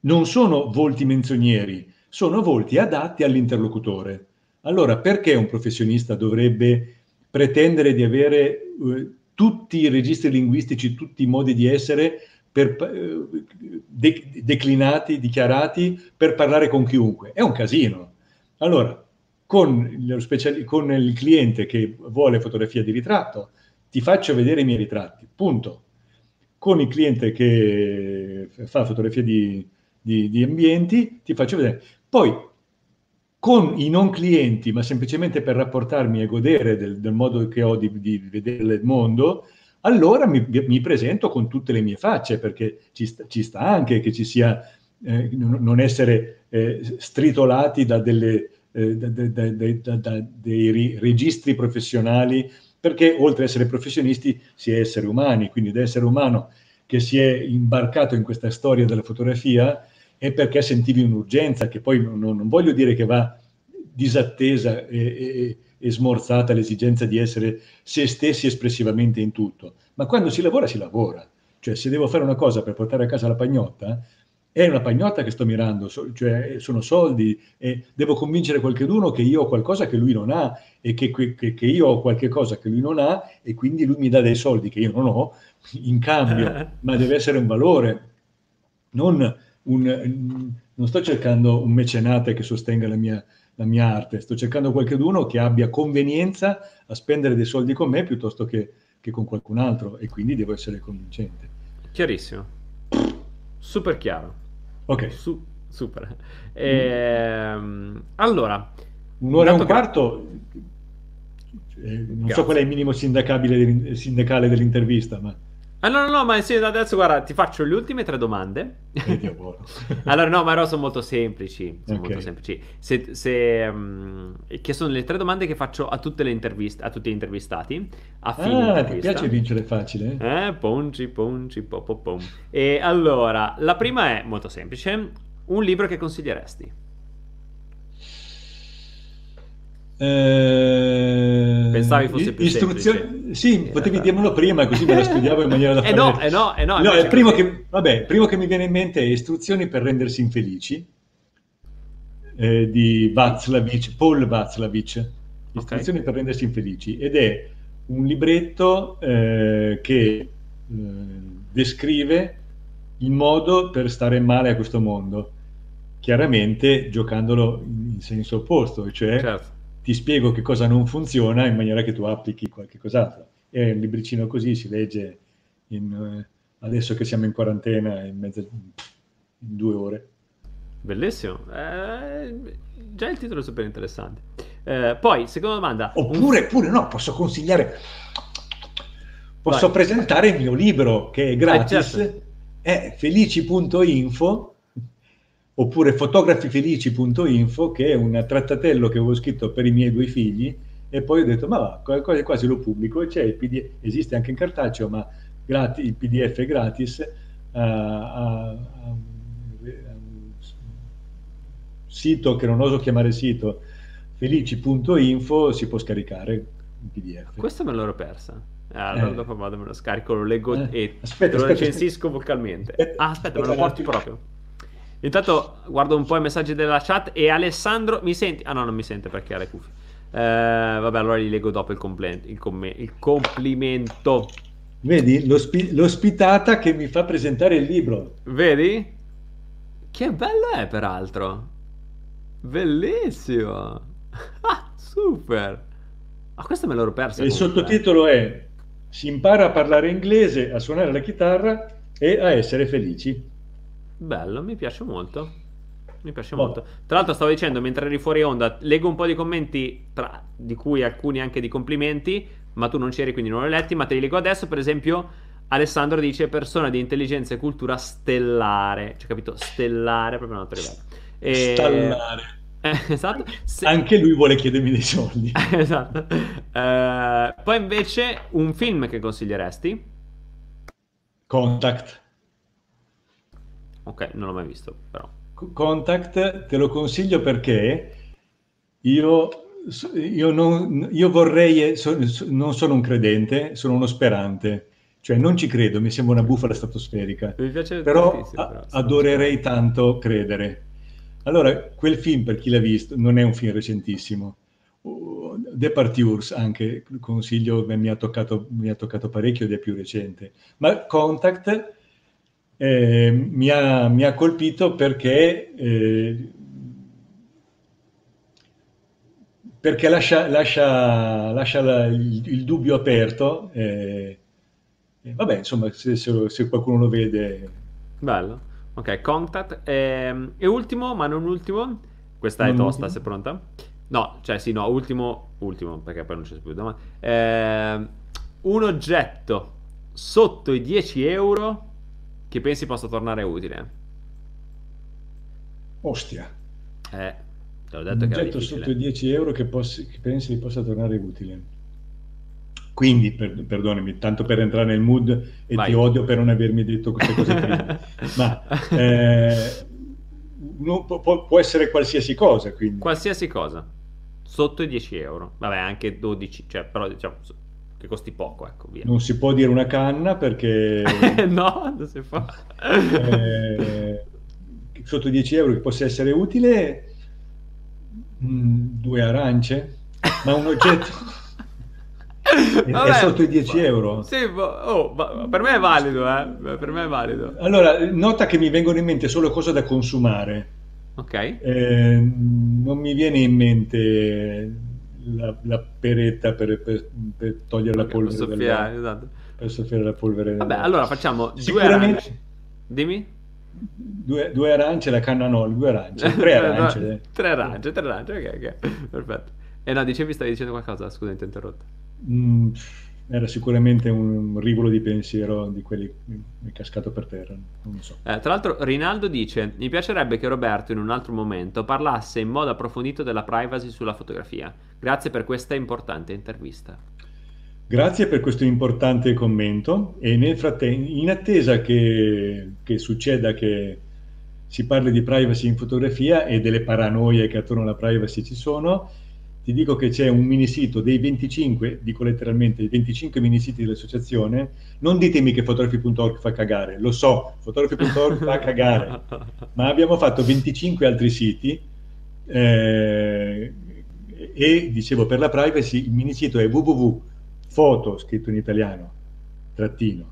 non sono volti menzionieri, sono volti adatti all'interlocutore. Allora, perché un professionista dovrebbe pretendere di avere eh, tutti i registri linguistici, tutti i modi di essere per, eh, de- declinati, dichiarati per parlare con chiunque? È un casino. Allora, con, speciali- con il cliente che vuole fotografia di ritratto, ti faccio vedere i miei ritratti, punto. Con il cliente che fa fotografia di, di, di ambienti, ti faccio vedere. Poi, con i non clienti, ma semplicemente per rapportarmi e godere del, del modo che ho di, di, vedere il mondo, allora mi, mi, presento con tutte le mie facce, perché ci sta, ci sta anche che ci sia, eh, non essere eh, stritolati da, delle, eh, da, da, da dei registri professionali, perché oltre ad essere professionisti si è esseri umani, quindi da essere umano che si è imbarcato in questa storia della fotografia, è perché sentivi un'urgenza che poi non, non voglio dire che va disattesa e, e, e, smorzata l'esigenza di essere se stessi espressivamente in tutto, ma quando si lavora si lavora. Cioè se devo fare una cosa per portare a casa la pagnotta, è una pagnotta che sto mirando, cioè sono soldi e devo convincere qualcuno che io ho qualcosa che lui non ha e che, che, che, io ho qualche cosa che lui non ha e quindi lui mi dà dei soldi che io non ho in cambio, ma deve essere un valore, non un, non sto cercando un mecenate che sostenga la mia, la mia arte, sto cercando qualcuno che abbia convenienza a spendere dei soldi con me piuttosto che, che con qualcun altro e quindi devo essere convincente. Chiarissimo. Super chiaro. Ok. Su- super. Ehm, allora. Un'ora e un quarto, eh, non Grazie. so qual è il minimo sindacale dell'intervista, ma... Ah, no, no, no, ma sì, adesso guarda, ti faccio le ultime tre domande. allora, no, ma no, sono molto semplici. Sono okay. molto semplici. Se, se, um, che sono le tre domande che faccio a tutte le interviste, a tutti gli intervistati. A fine ah, ti piace vincere facile? Eh, ponci, ponci, po, po, pom. E allora, la prima è molto semplice. Un libro che consiglieresti? Eh, Pensavi fosse più istruzioni... semplice. Sì, in potevi dirmelo prima, così me lo studiavo in maniera da fare... Eh no, eh no, eh no. no il primo che, vabbè, il primo che mi viene in mente è Istruzioni per rendersi infelici, eh, di Václavic, Paul Václavic. Istruzioni okay. per rendersi infelici. Ed è un libretto eh, che eh, descrive il modo per stare male a questo mondo, chiaramente giocandolo in senso opposto, cioè... Certo ti spiego che cosa non funziona in maniera che tu applichi qualche cos'altro. È un libricino così, si legge in, eh, adesso che siamo in quarantena in mezzo in due ore. Bellissimo, eh, già il titolo è super interessante. Eh, poi, seconda domanda. Oppure, pure no, posso consigliare, posso Vai. presentare il mio libro che è gratis, eh, certo. è felici.info oppure fotografifelici.info che è un trattatello che avevo scritto per i miei due figli e poi ho detto ma va, quasi, quasi lo pubblico c'è il PDF, esiste anche in cartaceo ma gratis, il PDF è gratis uh, a, a, un sito che non oso chiamare sito felici.info si può scaricare il PDF. Questo me l'ero persa. Eh, allora eh. dopo vado, me lo scarico, lo leggo eh. e aspetta, lo aspetta, recensisco aspetta. vocalmente. Aspetta, ah, aspetta, me lo porti proprio. Intanto guardo un po' i messaggi della chat e Alessandro mi senti? Ah no, non mi sente perché ha le cuffie. Eh, vabbè, allora li leggo dopo il, compl- il, com- il complimento. Vedi L'ospi- l'ospitata che mi fa presentare il libro. Vedi? Che bello è, peraltro. Bellissimo. Ah, super. Ma ah, questo me l'ero perso. Il sottotitolo è Si impara a parlare inglese, a suonare la chitarra e a essere felici. Bello, mi piace molto. Mi piace oh. molto. Tra l'altro, stavo dicendo mentre eri fuori onda, leggo un po' di commenti, tra, di cui alcuni anche di complimenti, ma tu non c'eri quindi non li ho letti. Ma te li leggo adesso. Per esempio, Alessandro dice: persona di intelligenza e cultura stellare. Cioè, capito? Stellare, proprio un altro livello. E... Stellare. Eh, esatto. Se... Anche lui vuole chiedermi dei soldi. esatto. Uh, poi invece, un film che consiglieresti? Contact. Ok, non l'ho mai visto, però. Contact te lo consiglio perché io, io, non, io vorrei, so, non sono un credente, sono uno sperante. Cioè non ci credo, mi sembra una bufala stratosferica. Mi piace però, però adorerei tanto credere. Allora, quel film, per chi l'ha visto, non è un film recentissimo. Departures anche, consiglio, mi ha, toccato, mi ha toccato parecchio ed è più recente. Ma Contact eh, mi, ha, mi, ha, colpito perché, eh, perché lascia, lascia, lascia la, il, il, dubbio aperto. Eh, vabbè, insomma, se, se, se, qualcuno lo vede... Bello. Ok, Contact. Ehm, e ultimo, ma non ultimo, questa è non tosta, ultimo. sei pronta? No, cioè sì, no, ultimo, ultimo, perché poi non c'è più domanda. Eh, un oggetto sotto i 10 euro che pensi possa tornare utile? Ostia. Eh, te l'ho detto un che oggetto sotto i 10 euro che, poss- che pensi possa tornare utile. Quindi, per, perdonami, tanto per entrare nel mood e Vai. ti odio per non avermi detto queste cose prima, ma eh, no, può, può, essere qualsiasi cosa. Quindi. Qualsiasi cosa, sotto i 10 euro, vabbè anche 12, cioè, però diciamo che costi poco, ecco, via. Non si può dire una canna perché... no, non si fa. eh, sotto i 10 euro che possa essere utile, mh, mm, due arance, ma un oggetto... Vabbè, è sotto i 10 euro. Sì, oh, per me è valido, eh? per me è valido. Allora, nota che mi vengono in mente solo cose da consumare. Ok. Eh, non mi viene in mente la, la peretta per, per, per togliere la polvere. Per soffiare, della, esatto. Per soffiare la polvere. Vabbè, della... allora facciamo due arance. Dimmi. Due, due, arance, la canna no, due arance, tre arance. tre arance, tre arance, ok, ok, perfetto. E no, dicevi, stavi dicendo qualcosa, scusa, ti ho interrotto. Mm, era sicuramente un rivolo di pensiero di quelli che mi è cascato per terra. So. Eh, tra l'altro, Rinaldo dice: Mi piacerebbe che Roberto in un altro momento parlasse in modo approfondito della privacy sulla fotografia. Grazie per questa importante intervista. Grazie per questo importante commento e nel frattempo, in attesa che, che succeda che si parli di privacy in fotografia e delle paranoie che attorno alla privacy ci sono, ti dico che c'è un mini sito dei 25, dico letteralmente, i 25 mini siti dell'associazione. Non ditemi che fotografi.org fa cagare, lo so, fotografi.org fa cagare, ma abbiamo fatto 25 altri siti eh, e dicevo per la privacy il mini sito è www.foto, scritto in italiano, trattino,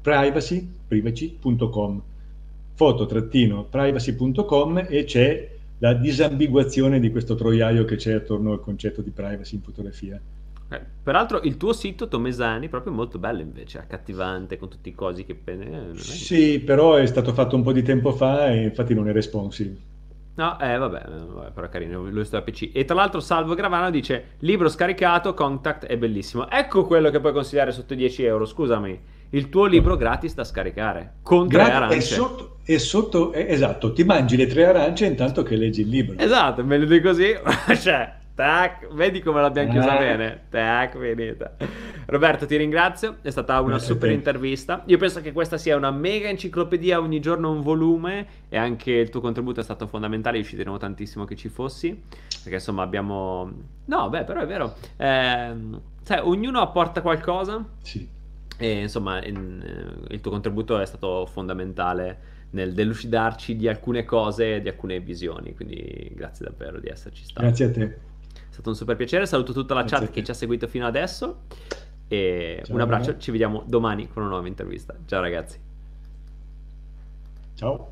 privacy, privacy.com, foto-privacy.com e c'è la disambiguazione di questo troiaio che c'è attorno al concetto di privacy in fotografia. Eh, peraltro il tuo sito Tomesani proprio molto bello invece, accattivante con tutti i cosi che... Eh, sì, però è stato fatto un po' di tempo fa e infatti non è responsive. No, eh vabbè, vabbè però carino, lui sta a PC. E tra l'altro Salvo Gravano dice, libro scaricato, Contact è bellissimo. Ecco quello che puoi consigliare sotto 10 euro, scusami il tuo libro gratis da scaricare con Gra- tre arance. E sotto, e sotto eh, esatto, ti mangi le tre arance intanto che leggi il libro. Esatto, me lo dico così, cioè, tac, vedi come l'abbiamo ah. chiusa bene, tac, finita. Roberto, ti ringrazio, è stata una Grazie super intervista. Io penso che questa sia una mega enciclopedia, ogni giorno un volume e anche il tuo contributo è stato fondamentale, io ci tenevo tantissimo che ci fossi, perché insomma abbiamo... No, beh, però è vero, eh, sai, ognuno apporta qualcosa. Sì e insomma, in, eh, il tuo contributo è stato fondamentale nel delucidarci di alcune cose e di alcune visioni. Quindi grazie davvero di esserci stato. Grazie a te. È stato un super piacere. Saluto tutta la grazie chat che ci ha seguito fino adesso. E Ciao, un abbraccio. Ci vediamo domani con una nuova intervista. Ciao ragazzi. Ciao.